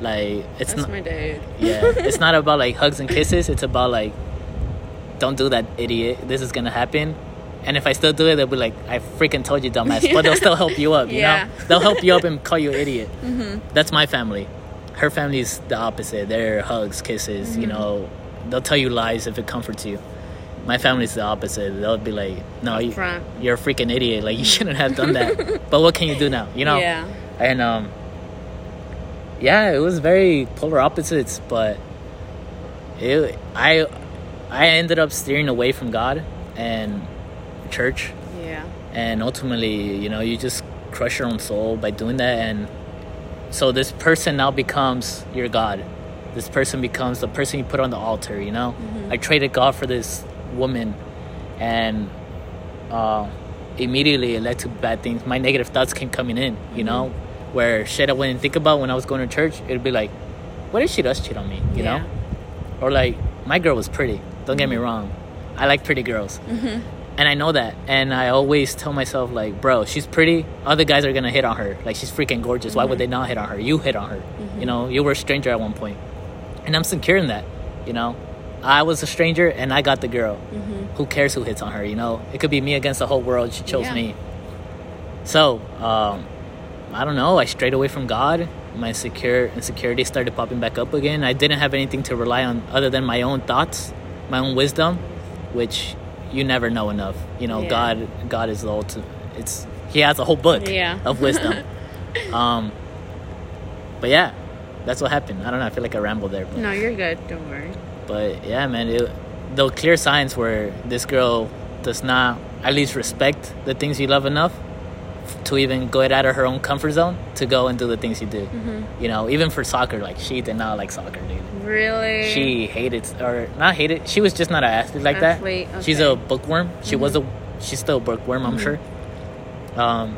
Like it's Mm-hmm. That's not my dad. yeah it's not about like hugs and kisses. It's about like don't do that idiot. This is gonna happen. And if i still do it they'll be like i freaking told you dumbass. But they'll still help you up you Yeah. know they'll help you up and call you idiot. That's my family. Her family's the opposite. They're hugs kisses you know they'll tell you lies if it comforts you. My family's the opposite. They'll be like no you, you're a freaking idiot. Like you shouldn't have done that. But what can you do now you know? Yeah. and um yeah it was very polar opposites but it i i ended up steering away from god and church. Yeah. and ultimately you know you just crush your own soul by doing that. And so this person now becomes your god this person becomes the person you put on the altar you know mm-hmm. i traded god for this woman and uh, immediately it led to bad things my negative thoughts came coming in you know mm-hmm. where shit I wouldn't think about when I was going to church, it'd be like, what if she does cheat on me? You Yeah. know, or like my girl was pretty. Don't get me mm-hmm. wrong, I like pretty girls, Mm-hmm. and I know that. And I always tell myself like, bro, she's pretty. Other guys are gonna hit on her. Like she's freaking gorgeous. Why would they not hit on her? You hit on her. You know, you were a stranger at one point, and I'm secure in that. You know, I was a stranger and I got the girl. Who cares who hits on her? You know, it could be me against the whole world. She chose Yeah. me. So, um, I don't know. I strayed away from God. My secure insecurity started popping back up again. I didn't have anything to rely on other than my own thoughts, my own wisdom, which you never know enough. You know, Yeah. God, God is the ultimate. It's He has a whole book Yeah. of wisdom. um, but yeah, that's what happened. I don't know. I feel like I rambled there, but No, you're good. Don't worry. but yeah, man, it, the clear signs where this girl does not at least respect the things you love enough to even go out of her own comfort zone to go and do the things you do. Mm-hmm. You know, even for soccer, like she did not like soccer, dude. Really? She hated or not hated. She was just not an athlete like Athlete, that. She's a bookworm. She was a. She's still a bookworm, I'm Mhm. sure. Um,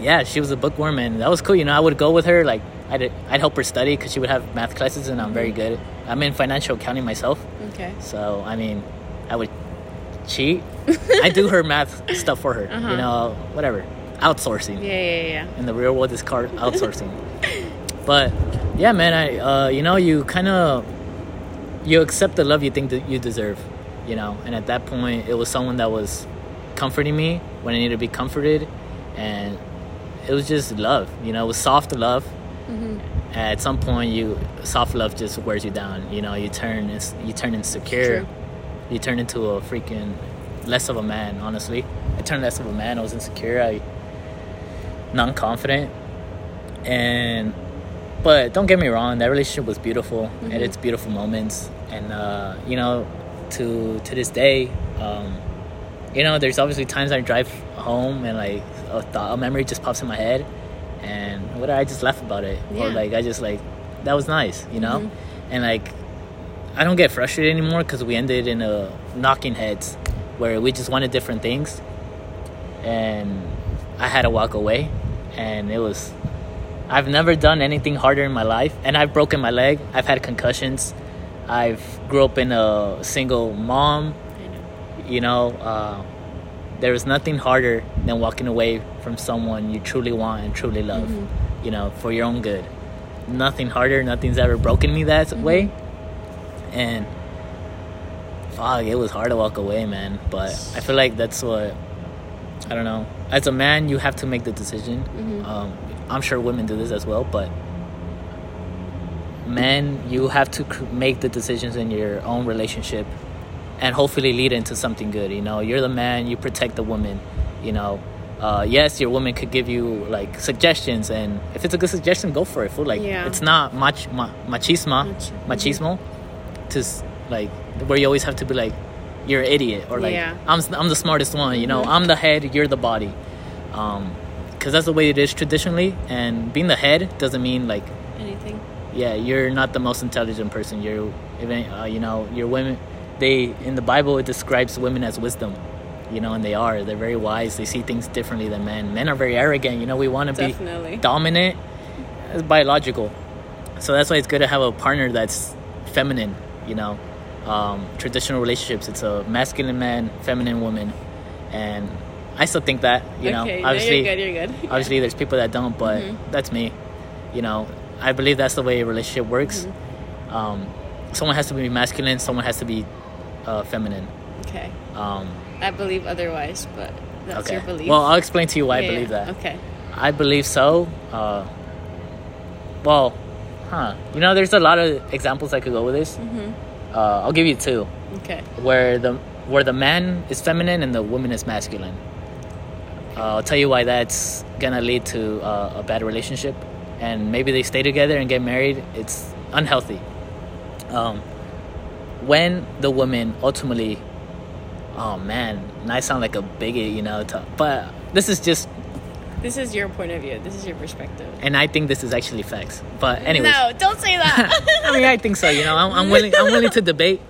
yeah, she was a bookworm, and that was cool. You know, I would go with her. Like, I'd I'd help her study because she would have math classes, and I'm very good. I'm in financial accounting myself, Okay. so I mean, I would cheat. I do her math stuff for her. Uh-huh. You know, whatever. Outsourcing Yeah, yeah, yeah. in the real world is called outsourcing. but yeah, man, I uh, you know you kind of you accept the love you think that you deserve, you know. And at that point, it was someone that was comforting me when I needed to be comforted, and it was just love, you know. It was soft love. Mm-hmm. At some point, you soft love just wears you down. You know, you turn you turn insecure. You turn into a freaking less of a man. Honestly, I turned less of a man. I was insecure. I non-confident and but don't get me wrong that relationship was beautiful Mm-hmm. and it's beautiful moments and uh you know to to this day um you know there's obviously times i drive home and like a thought a memory just pops in my head and what i just laugh about it or like i just like that was nice you know Mhm. and like i don't get frustrated anymore because we ended in a knocking heads where we just wanted different things and I had to walk away, and it was. I've never done anything harder in my life, and I've broken my leg. I've had concussions. I've grew up in a single mom. You know, uh, there is nothing harder than walking away from someone you truly want and truly love. You know, for your own good. Nothing harder. Nothing's ever broken me that way. And fuck, it was hard to walk away, man. But I feel like that's what I don't know. As a man, you have to make the decision. Mhm. Um, I'm sure women do this as well, but men, you have to make the decisions in your own relationship, and hopefully lead into something good. You know, you're the man. You protect the woman. You know. Uh, yes, your woman could give you like suggestions, and if it's a good suggestion, go for it. Fool. Like Yeah. it's not mach- ma- machismo, Mach- machismo, to like where you always have to be like you're an idiot or like Yeah. I'm I'm the smartest one. You know, Mhm. I'm the head, you're the body. Um, because that's the way it is traditionally, and being the head doesn't mean like Anything? yeah, you're not the most intelligent person. You're even uh, you know, you're women. They in the Bible it describes women as wisdom. You know, and they are. They're very wise. They see things differently than men. Men are very arrogant. You know, we want to be dominant. It's biological. So that's why it's good to have a partner that's feminine. You know, um, traditional relationships. It's a masculine man, feminine woman, and I still think that. You know, okay, no, obviously, you're good. You're good. obviously there's people that don't but Mhm. that's me you know i believe that's the way a relationship works Mm-hmm. um, someone has to be masculine someone has to be uh, feminine Okay. um, I believe otherwise, but that's okay your belief. well i'll explain to you why Yeah, i believe yeah. that Okay. i believe so uh, well huh you know there's a lot of examples i could go with this Mm-hmm. uh, i'll give you two Okay. where the where the man is feminine and the woman is masculine. Uh, I'll tell you why that's gonna lead to uh, a bad relationship, and maybe they stay together and get married. It's unhealthy. Um, when the woman ultimately, oh man, and I sound like a bigot, you know, to, but this is just, This is your point of view. This is your perspective. and I think this is actually facts. But anyway. No, don't say that. I mean, I think so. You know, I'm, I'm willing. I'm willing to debate,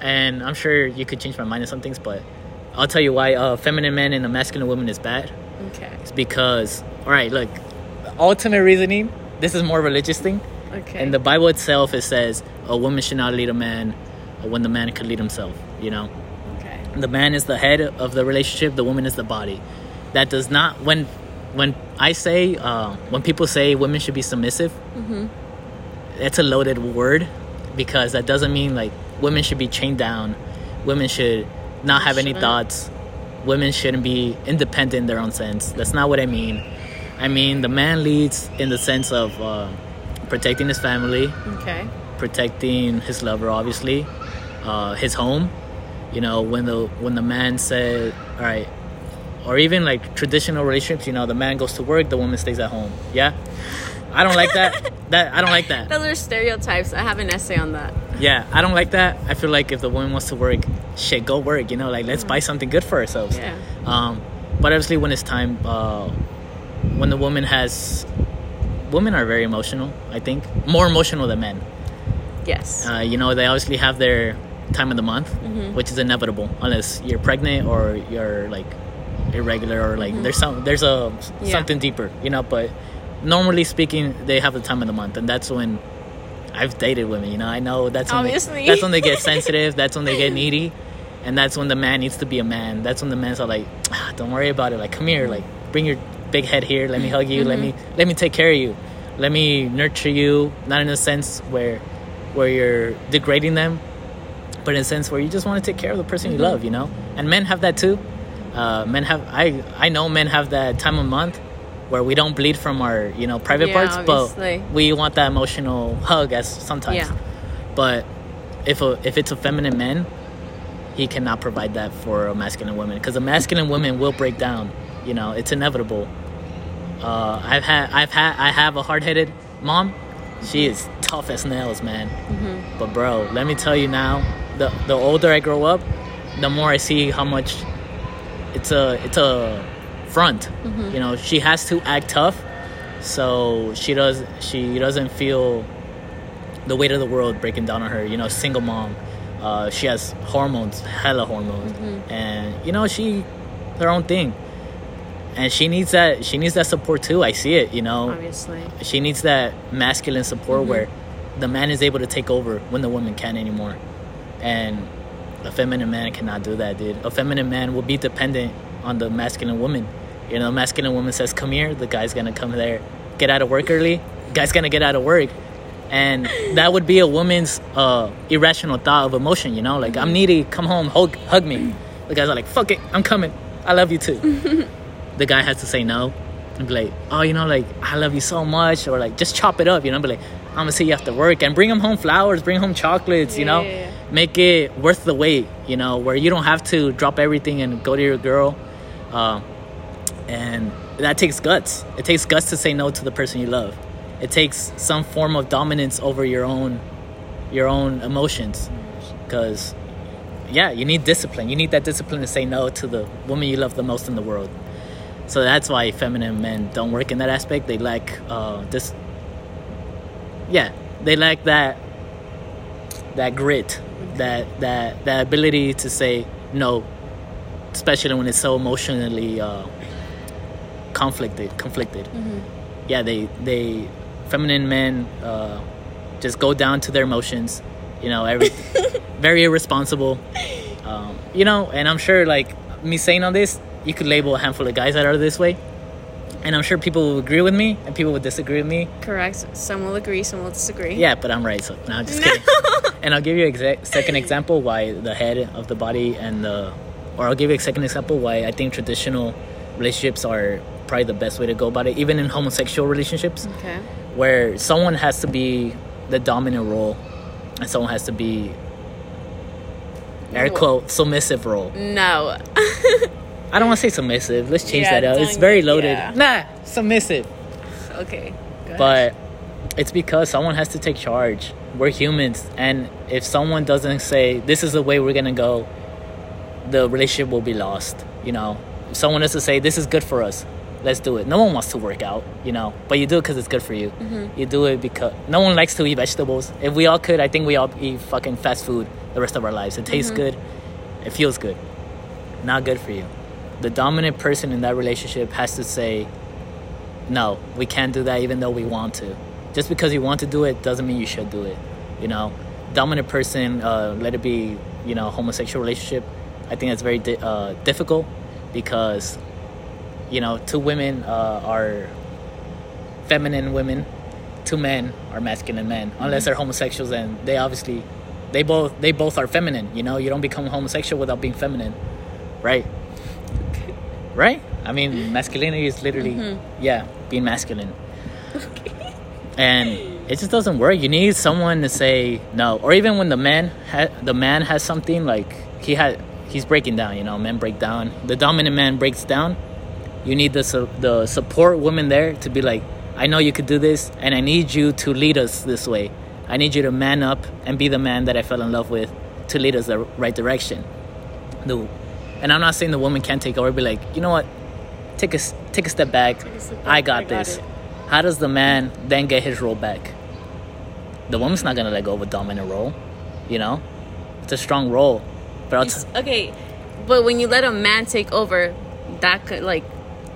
and I'm sure you could change my mind on some things. But I'll tell you why a feminine man and a masculine woman is bad. okay. It's because, all right, look, ultimate reasoning. This is more religious thing. Okay. In the Bible itself, it says a woman should not lead a man when the man could lead himself. You know, okay. the man is the head of the relationship. The woman is the body. That does not when when I say uh, when people say women should be submissive. It's a loaded word because that doesn't mean like women should be chained down. Women should not have any Shouldn't. thoughts. Women shouldn't be independent in their own sense. That's not what I mean. I mean the man leads in the sense of uh, protecting his family, Okay. protecting his lover, obviously, uh, his home. You know, when the when the man said, "All right," or even like traditional relationships, you know, the man goes to work, the woman stays at home. Yeah, I don't like that. that I don't like that. Those are stereotypes. I have an essay on that. Yeah, I don't like that. I feel like if the woman wants to work, shit, go work. You know, like let's buy something good for ourselves. Yeah. Um, but obviously, when it's time, uh, when the woman has, women are very emotional. I think more emotional than men. Yes. Uh, you know, they obviously have their time of the month, Mm-hmm. which is inevitable unless you're pregnant or you're like irregular or like there's some there's a Mm-hmm. Yeah. something deeper, you know. But normally speaking, they have the time of the month, and that's when I've dated women. You know, I know that's when Obviously. They, that's when they get sensitive. That's when they get needy, and that's when the man needs to be a man. That's when the men's are like, ah, don't worry about it. Like, come here. Like, bring your big head here. Let me hug you. Let me let me take care of you. Let me nurture you. Not in a sense where where you're degrading them, but in a sense where you just want to take care of the person you love. You know, and men have that too. Uh, men have I I know men have that time of month where we don't bleed from our you know private Yeah, parts, obviously. but we want that emotional hug as sometimes. Yeah. But if a if it's a feminine man, he cannot provide that for a masculine woman because a masculine woman will break down. You know, it's inevitable. Uh, I've had I've had I have a hard headed mom. She is tough as nails, man. But bro, let me tell you now, the the older I grow up, the more I see how much it's a it's a front. Mm-hmm. You know, she has to act tough, so she does she doesn't feel the weight of the world breaking down on her. You know, single mom, uh, she has hormones, hella hormones, mm-hmm. and you know she her own thing, and she needs that she needs that support too. I see it. You know, Obviously. she needs that masculine support mm-hmm. where the man is able to take over when the woman can't anymore and a feminine man cannot do that dude. A feminine man will be dependent on the masculine woman. You know masculine woman says come here the guy's gonna come there. Get out of work early. Guy's gonna get out of work. And that would be a woman's uh, irrational thought of emotion you know? Like i'm needy. Come home. Hug, hug me. The guy's are like fuck it. I'm coming. I love you too. The guy has to say no and be like, oh, you know, like I love you so much, or like just chop it up, you know, be like, I'm gonna see you after work and bring them home flowers, bring home chocolates, you know, yeah, make it worth the wait, you know, where you don't have to drop everything and go to your girl, uh, and that takes guts. It takes guts to say no to the person you love. It takes some form of dominance over your own, your own emotions, because yeah, you need discipline. You need that discipline to say no to the woman you love the most in the world. So that's why feminine men don't work in that aspect. They lack uh, this. Yeah, they lack that that grit, that that that ability to say no, especially when it's so emotionally uh, conflicted. Conflicted. Yeah, they they feminine men uh, just go down to their emotions. You know, every very irresponsible. Um, you know, and I'm sure like me saying all this, you could label a handful of guys that are this way, and I'm sure people will agree with me and people will disagree with me. Correct. Some will agree, some will disagree. Yeah, but I'm right. So no, I'm just No. kidding. And I'll give you a exa- second example why the head of the body and the, or I'll give you a second example why I think traditional relationships are probably the best way to go about it, even in homosexual relationships, Okay. where someone has to be the dominant role, and someone has to be air quote submissive role. No. I don't want to say submissive. Let's change Yeah, that out. It's very loaded. yeah. Nah, submissive. okay. But it's because someone has to take charge we're humans and if someone doesn't say this is the way we're gonna go the relationship will be lost you know if someone has to say this is good for us let's do it no one wants to work out you know but you do it because it's good for you you do it because no one likes to eat vegetables if we all could i think we all eat fucking fast food the rest of our lives it tastes good it feels good not good for you the dominant person in that relationship has to say no, we can't do that even though we want to. Just because you want to do it doesn't mean you should do it. You know, dominant person, uh, let it be, you know, homosexual relationship. I think that's very di- uh, difficult because, you know, two women uh, are feminine women, two men are masculine men. Unless they're homosexuals, and they obviously, they both they both are feminine. You know, you don't become homosexual without being feminine, right? Right? I mean, masculinity is literally, mm-hmm. yeah, being masculine. And it just doesn't work. You need someone to say no, or even when the man ha- the man has something like he had, he's breaking down. You know, men break down. The dominant man breaks down. You need the su- the support woman there to be like, I know you could do this, and I need you to lead us this way. I need you to man up and be the man that I fell in love with to lead us the right direction. The, and I'm not saying the woman can't take over. Be like, you know what? Take a take a step back. a step I got I this. it. How does the man then get his role back? The woman's not gonna let go of a dominant role, you know. It's a strong role, but I'll You okay, but when you let a man take over, that could like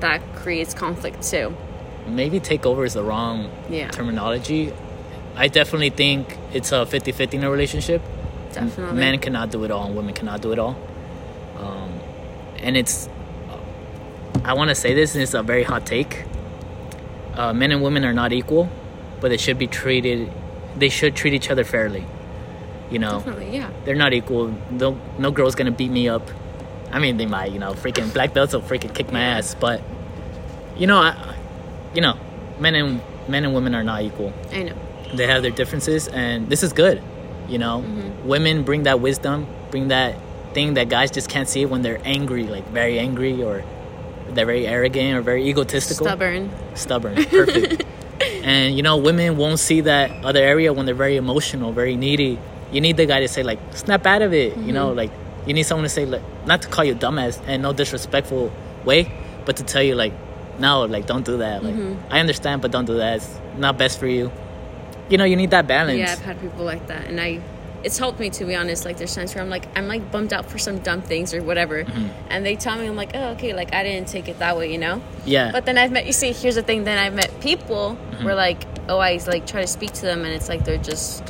that creates conflict too. maybe take over is the wrong Yeah. terminology. I definitely think it's a 50-50 in a relationship. Definitely. Men cannot do it all, and women cannot do it all. Um, and it's, I want to say this, and it's a very hot take. Uh, men and women are not equal, but they should be treated. They should treat each other fairly. You know, Definitely, yeah. they're not equal. No, no girl's gonna beat me up. I mean, they might. You know, freaking black belts will freaking kick my ass. But you know, I, you know, men and men and women are not equal I know. they have their differences and this is good you know Mm-hmm. women bring that wisdom bring that thing that guys just can't see when they're angry like very angry or they're very arrogant or very egotistical? Stubborn. stubborn. Perfect. And you know women won't see that other area when they're very emotional very needy. You need the guy to say like snap out of it you know mm-hmm. like you need someone to say like not to call you dumbass and no disrespectful way but to tell you like no like don't do that like mm-hmm. i understand but don't do that. It's not best for you. You know you need that balance. Yeah, I've had people like that, and I. It's helped me to be honest. Like there's times where I'm like I'm like bummed out for some dumb things or whatever, Mm-hmm. and they tell me I'm like oh okay like I didn't take it that way you know. yeah But then I've met you see here's the thing. Then I've met people Mm-hmm. where like oh I like try to speak to them and it's like they're just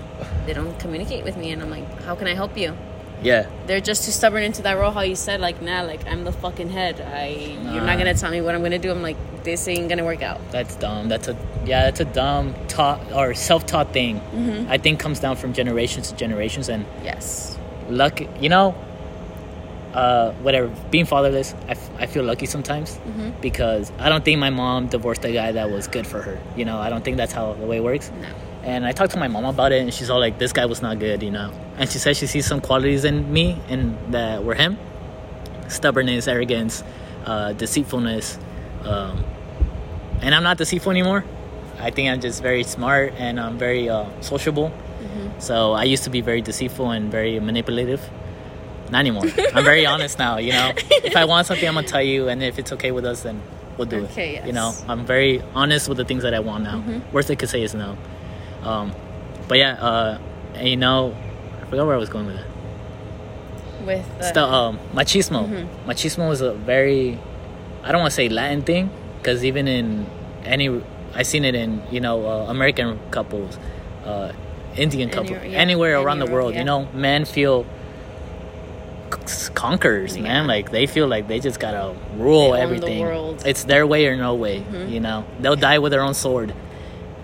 they don't communicate with me and I'm like how can I help you? Yeah They're just too stubborn into that role. How you said like nah like I'm the fucking head. I you're not gonna tell me what I'm gonna do. I'm like this ain't gonna work out. That's dumb. That's a yeah. That's a dumb taught or self-taught thing. Mm-hmm. I think comes down from generations to generations and Yes. luck. You know, uh, whatever. Being fatherless, I, f- I feel lucky sometimes Mm-hmm. because I don't think my mom divorced a guy that was good for her. You know, I don't think that's how the way it works. No. And I talked to my mom about it, and she's all like, "This guy was not good," you know. And she said she sees some qualities in me and that were him: stubbornness, arrogance, uh, deceitfulness. Um, and I'm not deceitful anymore. I think I'm just very smart and I'm very uh, sociable. So I used to be very deceitful and very manipulative. Not anymore. I'm very honest now. You know, if I want something, I'm gonna tell you, and if it's okay with us, then we'll do Okay, it. You know. I'm very honest with the things that I want now. Worst they could say is no. Um, but yeah, uh, and you know, I forgot where I was going with it. With the, Still, um, machismo. Mm-hmm. Machismo is a very, I don't want to say Latin thing, because even in any, I seen it in you know uh, American couples, uh, Indian Any- couples, yeah, anywhere around the world. yeah. You know, men feel c- conquerors, man. Like they feel like they just gotta rule They the everything. Mm-hmm. It's their way or no way. You know, they'll die with their own sword.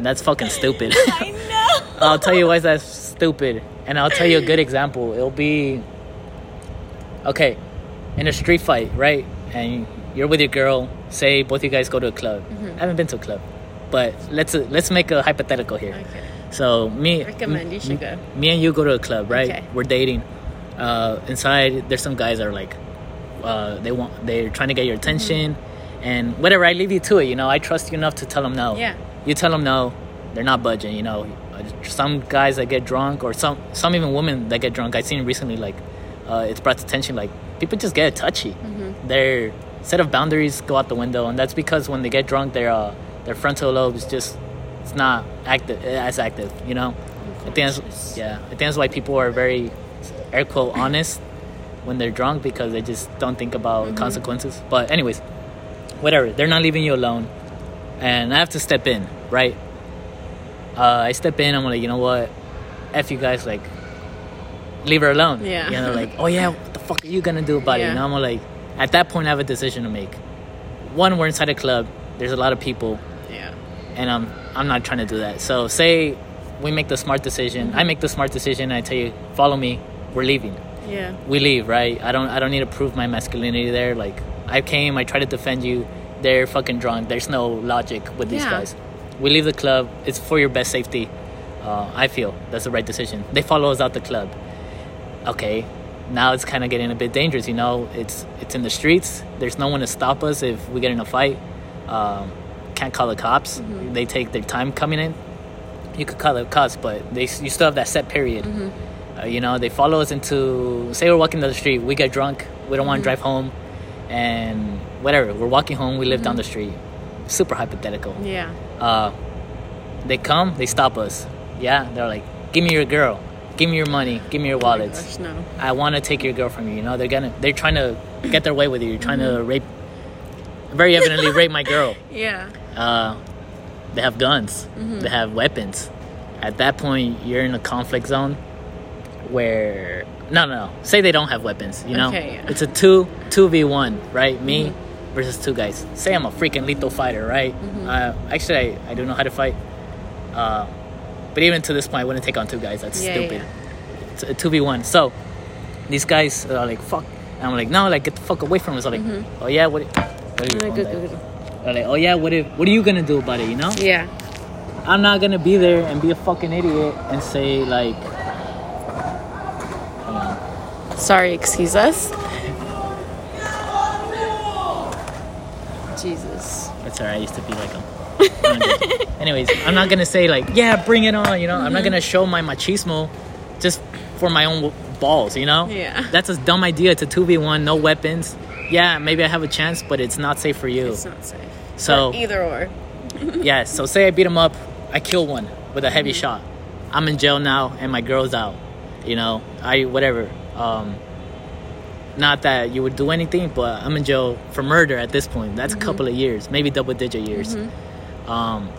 And that's fucking stupid. I know. I'll tell you why that's stupid, and I'll tell you a good example. It'll be okay in a street fight, right? And you're with your girl. Say both you guys go to a club. Mm-hmm. I haven't been to a club, but let's let's make a hypothetical here. Okay. So me, Recommend, you should go. Me and you go to a club, right? Okay. We're dating. Uh, inside, there's some guys that are like, uh, they want, they're trying to get your attention, and whatever. I leave you to it. You know, I trust you enough to tell them no. Yeah. You tell them no, they're not budging. You know, some guys that get drunk, or some some even women that get drunk. I've seen recently, like, uh, it's brought to attention. Like, people just get touchy. Their set of boundaries go out the window, and that's because when they get drunk, their uh, their frontal lobe is just it's not active as active. You know, I think that's yeah. I think that's why people are very air quote honest when they're drunk because they just don't think about consequences. But anyways, whatever. They're not leaving you alone. and I have to step in, right? Uh, I step in. I'm like, you know what? F you guys, like, leave her alone. Yeah. You know, like, oh yeah, what the fuck are you gonna do about it? You know, I'm like, at that point, I have a decision to make. One, we're inside a club. There's a lot of people, Yeah. and I'm I'm not trying to do that. So say we make the smart decision. I make the smart decision. And I tell you, follow me. We're leaving Yeah. we leave, right? I don't I don't need to prove my masculinity there. Like I came, I try to defend you. They're fucking drunk. There's no logic with these Yeah. guys. We leave the club. It's for your best safety. Uh, I feel that's the right decision. They follow us out the club. Okay, now it's kind of getting a bit dangerous. You know, it's it's in the streets. There's no one to stop us if we get in a fight. Um, can't call the cops. They take their time coming in. You could call the cops, but they you still have that set period. Uh, you know, they follow us into. Say we're walking down the street, we get drunk, we don't want to drive home, and whatever. We're walking home, we live down the street. Super hypothetical. Yeah. Uh, they come, they stop us. Yeah, they're like, "Give me your girl, give me your money, give me your wallets. Gosh, no. I want to take your girl from you." You know, they're gonna, they're trying to get their way with you. You're trying to rape, very evidently rape my girl Yeah. uh, they have guns, they have weapons. At that point, you're in a conflict zone where no, no, no. Say they don't have weapons. You know, Okay, yeah. it's a two two v one, right? Me versus two guys. Say I'm a freaking lethal fighter, right? Uh, actually, I, I don't know how to fight. Uh, but even to this point, I wouldn't take on two guys. That's Yeah, stupid. yeah. It's a two v one. So these guys are like, "Fuck," and I'm like, "No, like get the fuck away from us." I'm like, "Oh yeah, what?" what are you good, good, good. Like, oh yeah, what if, what are you gonna do about it? You know, Yeah. I'm not gonna be there and be a fucking idiot and say like. Sorry, excuse us. I used to be like them. Anyways, I'm not gonna say like, yeah, bring it on. You know, I'm not gonna show my machismo just for my own balls. You know, Yeah. that's a dumb idea. It's a two v one, no weapons. Yeah, maybe I have a chance, but it's not safe for you. It's not safe. So Or either or. yeah, so say I beat him up, I kill one with a heavy shot. I'm in jail now, and my girl's out. You know, I whatever. Um, not that you would do anything, but I'm in jail for murder at this point. That's a mm-hmm. couple of years, maybe double digit years. Mm-hmm. Um,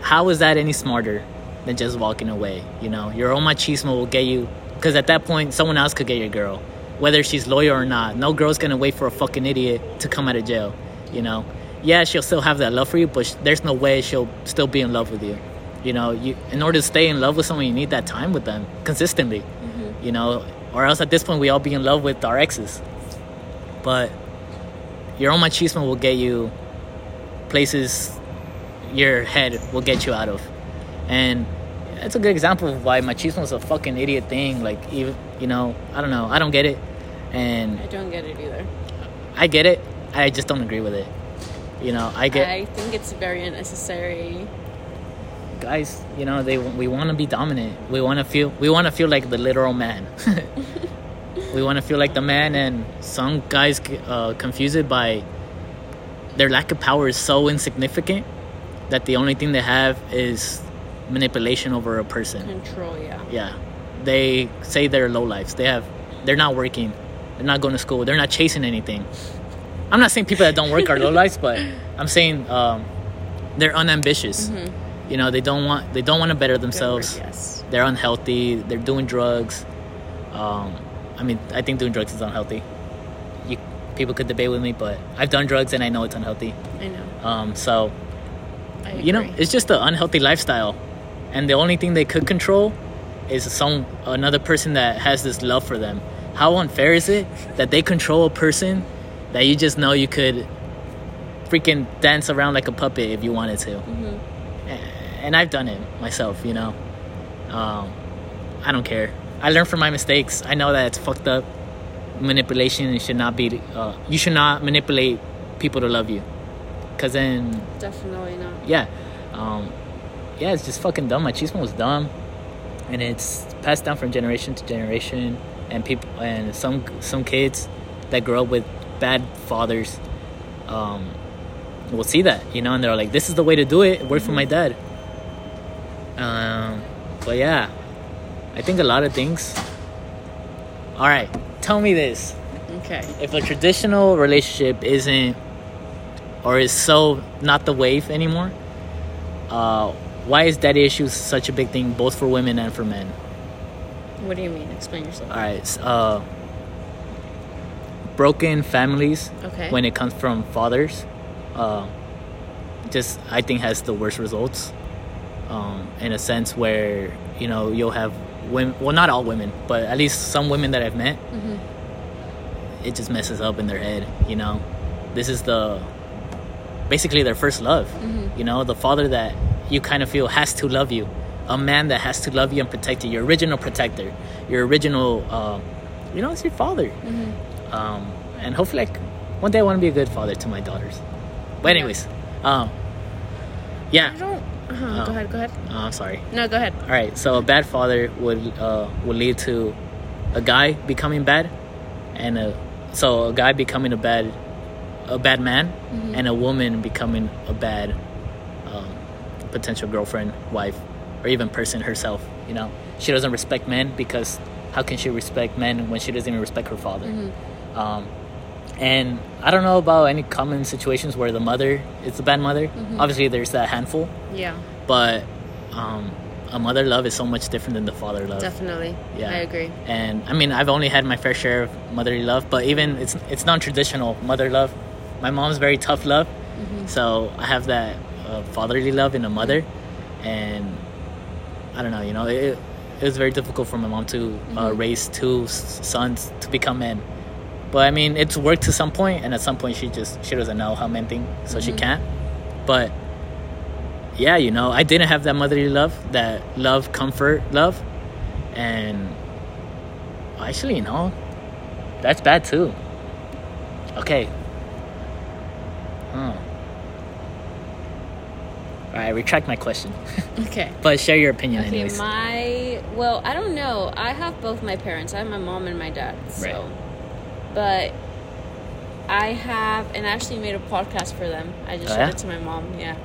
how is that any smarter than just walking away? You know, your own machismo will get you, because at that point, someone else could get your girl, whether she's loyal or not. No girl's gonna wait for a fucking idiot to come out of jail. You know, yeah, she'll still have that love for you, but sh- there's no way she'll still be in love with you. You know, you in order to stay in love with someone, you need that time with them consistently. Mm-hmm. You know, or else at this point we all be in love with our exes. But your own machismo will get you places your head will get you out of. And that's a good example of why machismo is a fucking idiot thing. Like, even, you know, I don't know. I don't get it. And I don't get it either. I get it. I just don't agree with it. You know, I get I think it's very unnecessary. Guys. You know, they we want to be dominant. We want to feel. We want to feel like the literal man. we want to feel like the man, and some guys uh, confuse it by their lack of power is so insignificant that the only thing they have is manipulation over a person. Control, yeah. Yeah, they say they're low lives. They have. They're not working. They're not going to school. They're not chasing anything. I'm not saying people that don't work are low lives, but I'm saying um, they're unambitious. You know, they don't want. They don't want to better themselves. word, yes. They're unhealthy. They're doing drugs. Um, I mean, I think doing drugs is unhealthy. You, people could debate with me, but I've done drugs and I know it's unhealthy. I know. Um, so I you know, it's just an unhealthy lifestyle, and the only thing they could control is some another person that has this love for them. How unfair is it that they control a person that you just know you could freaking dance around like a puppet if you wanted to? Mhm. And I've done it myself, you know. Um, I don't care. I learned from my mistakes. I know that it's fucked up. Manipulation should not be. Uh, you should not manipulate people to love you, because then Definitely not. yeah, um, yeah, it's just fucking dumb. My Machismo was dumb, and it's passed down from generation to generation. And people, and some some kids that grow up with bad fathers, um, will see that, you know, and they're like, "This is the way to do it." It worked for my dad. Um, but yeah, I think a lot of things. All right, tell me this: Okay. if a traditional relationship isn't or is so not the wave anymore Uh, why is daddy issues such a big thing, both for women and for men? What do you mean? Explain yourself. All right. Uh, broken families Okay. when it comes from fathers, uh, just I think has the worst results. Um, in a sense where you know you'll have women, well, not all women, but at least some women that I've met, Mhm. it just messes up in their head. You know, this is the basically their first love. Mhm. You know, the father that you kind of feel has to love you, a man that has to love you and protect you, your original protector, your original, uh, you know, it's your father. Mhm. Um, and hopefully, like, one day I want to be a good father to my daughters. But anyways, um, yeah. Oh. Go ahead. Go ahead. Uh, I'm sorry. No, go ahead. All right, so a bad father would uh, would lead to a guy becoming bad, and a so a guy becoming a bad a bad man, Mhm. and a woman becoming a bad um, potential girlfriend, wife, or even person herself. You know, she doesn't respect men because how can she respect men when she doesn't even respect her father? Mhm. Um, and I don't know about any common situations where the mother is the bad mother. Mhm. Obviously, there's that handful, Yeah, but um, a mother love is so much different than the father love. definitely. Yeah. I agree. And I mean, I've only had my fair share of motherly love, but even it's it's non-traditional mother love. My mom's very tough love, Mhm. so I have that uh, fatherly love in a mother, and I don't know, you know, it, it was very difficult for my mom to uh, Mhm. raise two s- sons to become men. But I mean, it's worked to some point, and at some point, she just she doesn't know how men think, so she Mhm. can't. But yeah, you know, I didn't have that motherly love, that love, comfort, love, and actually, you know, that's bad too. Okay. Huh. All right, retract my question, Okay. but share your opinion Okay, anyways. my well, I don't know. I have both my parents. I have my mom and my dad. So, Right. but I have, and I actually made a podcast for them. I just Oh, showed yeah? it to my mom. Yeah,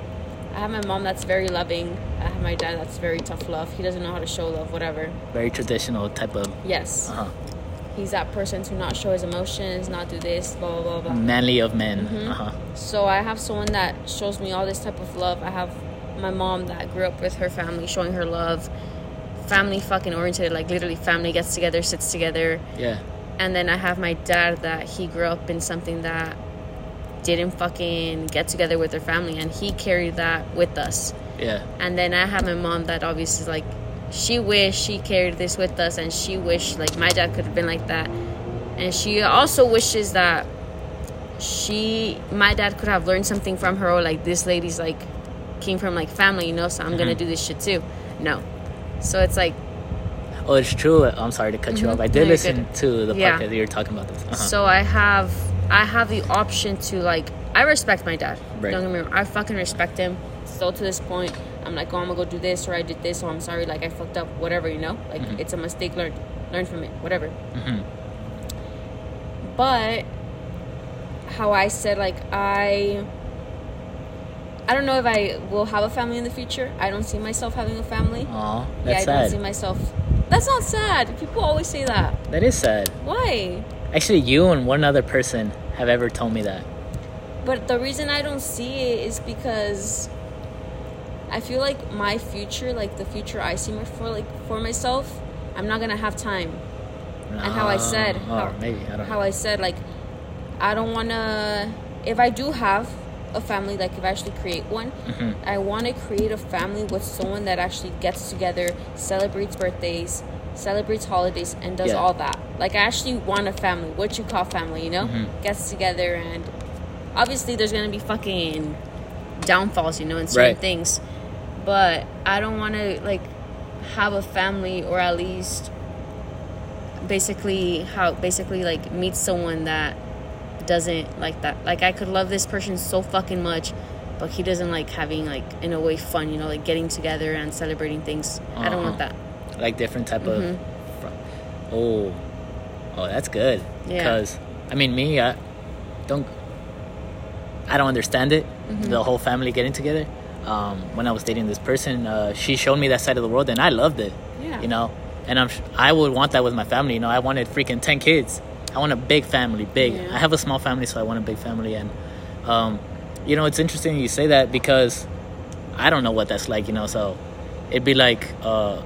I have my mom that's very loving. I have my dad that's very tough love. He doesn't know how to show love. Whatever. Very traditional type of Yes, uh-huh. he's that person to not show his emotions, not do this, blah blah blah blah. manly of men. Mhm. Uh-huh. So I have someone that shows me all this type of love. I have my mom that grew up with her family, showing her love. Family fucking oriented, like literally family gets together, sits together. Yeah. And then I have my dad that he grew up in something that didn't fucking get together with their family and he carried that with us. Yeah. And then I have my mom that obviously like she wished she carried this with us and she wished like my dad could have been like that. And she also wishes that she my dad could have learned something from her or like this lady's like came from like family, you know, so I'm gonna Mhm. do this shit too. No. So it's like Oh, it's true. I'm sorry to cut you Mhm. off. I did you're listen good. to the Yeah. podcast that you were talking about this. Uh-huh. So I have I have the option to like I respect my dad. Right. Don't get me wrong. I fucking respect him. Still to this point, I'm like, oh, I'm gonna go do this or I did this or I'm sorry, like I fucked up, whatever, you know. Like Mhm. it's a mistake. Learn, learn from it, whatever. Mhm. But how I said, like I, I don't know if I will have a family in the future. I don't see myself having a family. Aw, yeah, that's I don't see myself. That's not sad. People always say that. That is sad. Why? Actually, you and one other person have ever told me that. But the reason I don't see it is because I feel like my future, like the future I see for like for myself, I'm not gonna have time. And how I said, Ah, how, maybe I don't how. I said, like I don't wanna. If I do have a family, like if I actually create one, Mhm. I want to create a family with someone that actually gets together, celebrates birthdays, celebrates holidays, and does Yeah. all that. Like I actually want a family, what you call family, you know, Mhm. gets together, and obviously there's gonna be fucking downfalls, you know, in certain Right. things. But I don't want to like have a family, or at least basically how basically like meet someone that doesn't like that. Like I could love this person so fucking much, but he doesn't like having like in a way fun, you know, like getting together and celebrating things. I don't want Uh-huh. that. Like different type Mhm. of. fr- Oh, oh, that's good. Yeah. Because I mean, me, I don't. I don't understand it. Mhm. The whole family getting together. Um, when I was dating this person, uh, she showed me that side of the world, and I loved it. Yeah. You know, and I'm. I would want that with my family. You know, I wanted freaking ten kids. I want a big family, big. Yeah. I have a small family, so I want a big family. And, um, you know, it's interesting you say that because I don't know what that's like, you know. So it'd be like, uh,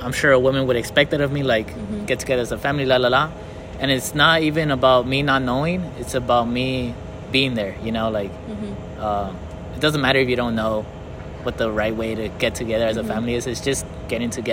I'm sure a woman would expect it of me, like mm-hmm. get together as a family, la la la. And it's not even about me not knowing; it's about me being there. You know, like mm-hmm. uh, it doesn't matter if you don't know what the right way to get together as a mm-hmm. family is. It's just getting together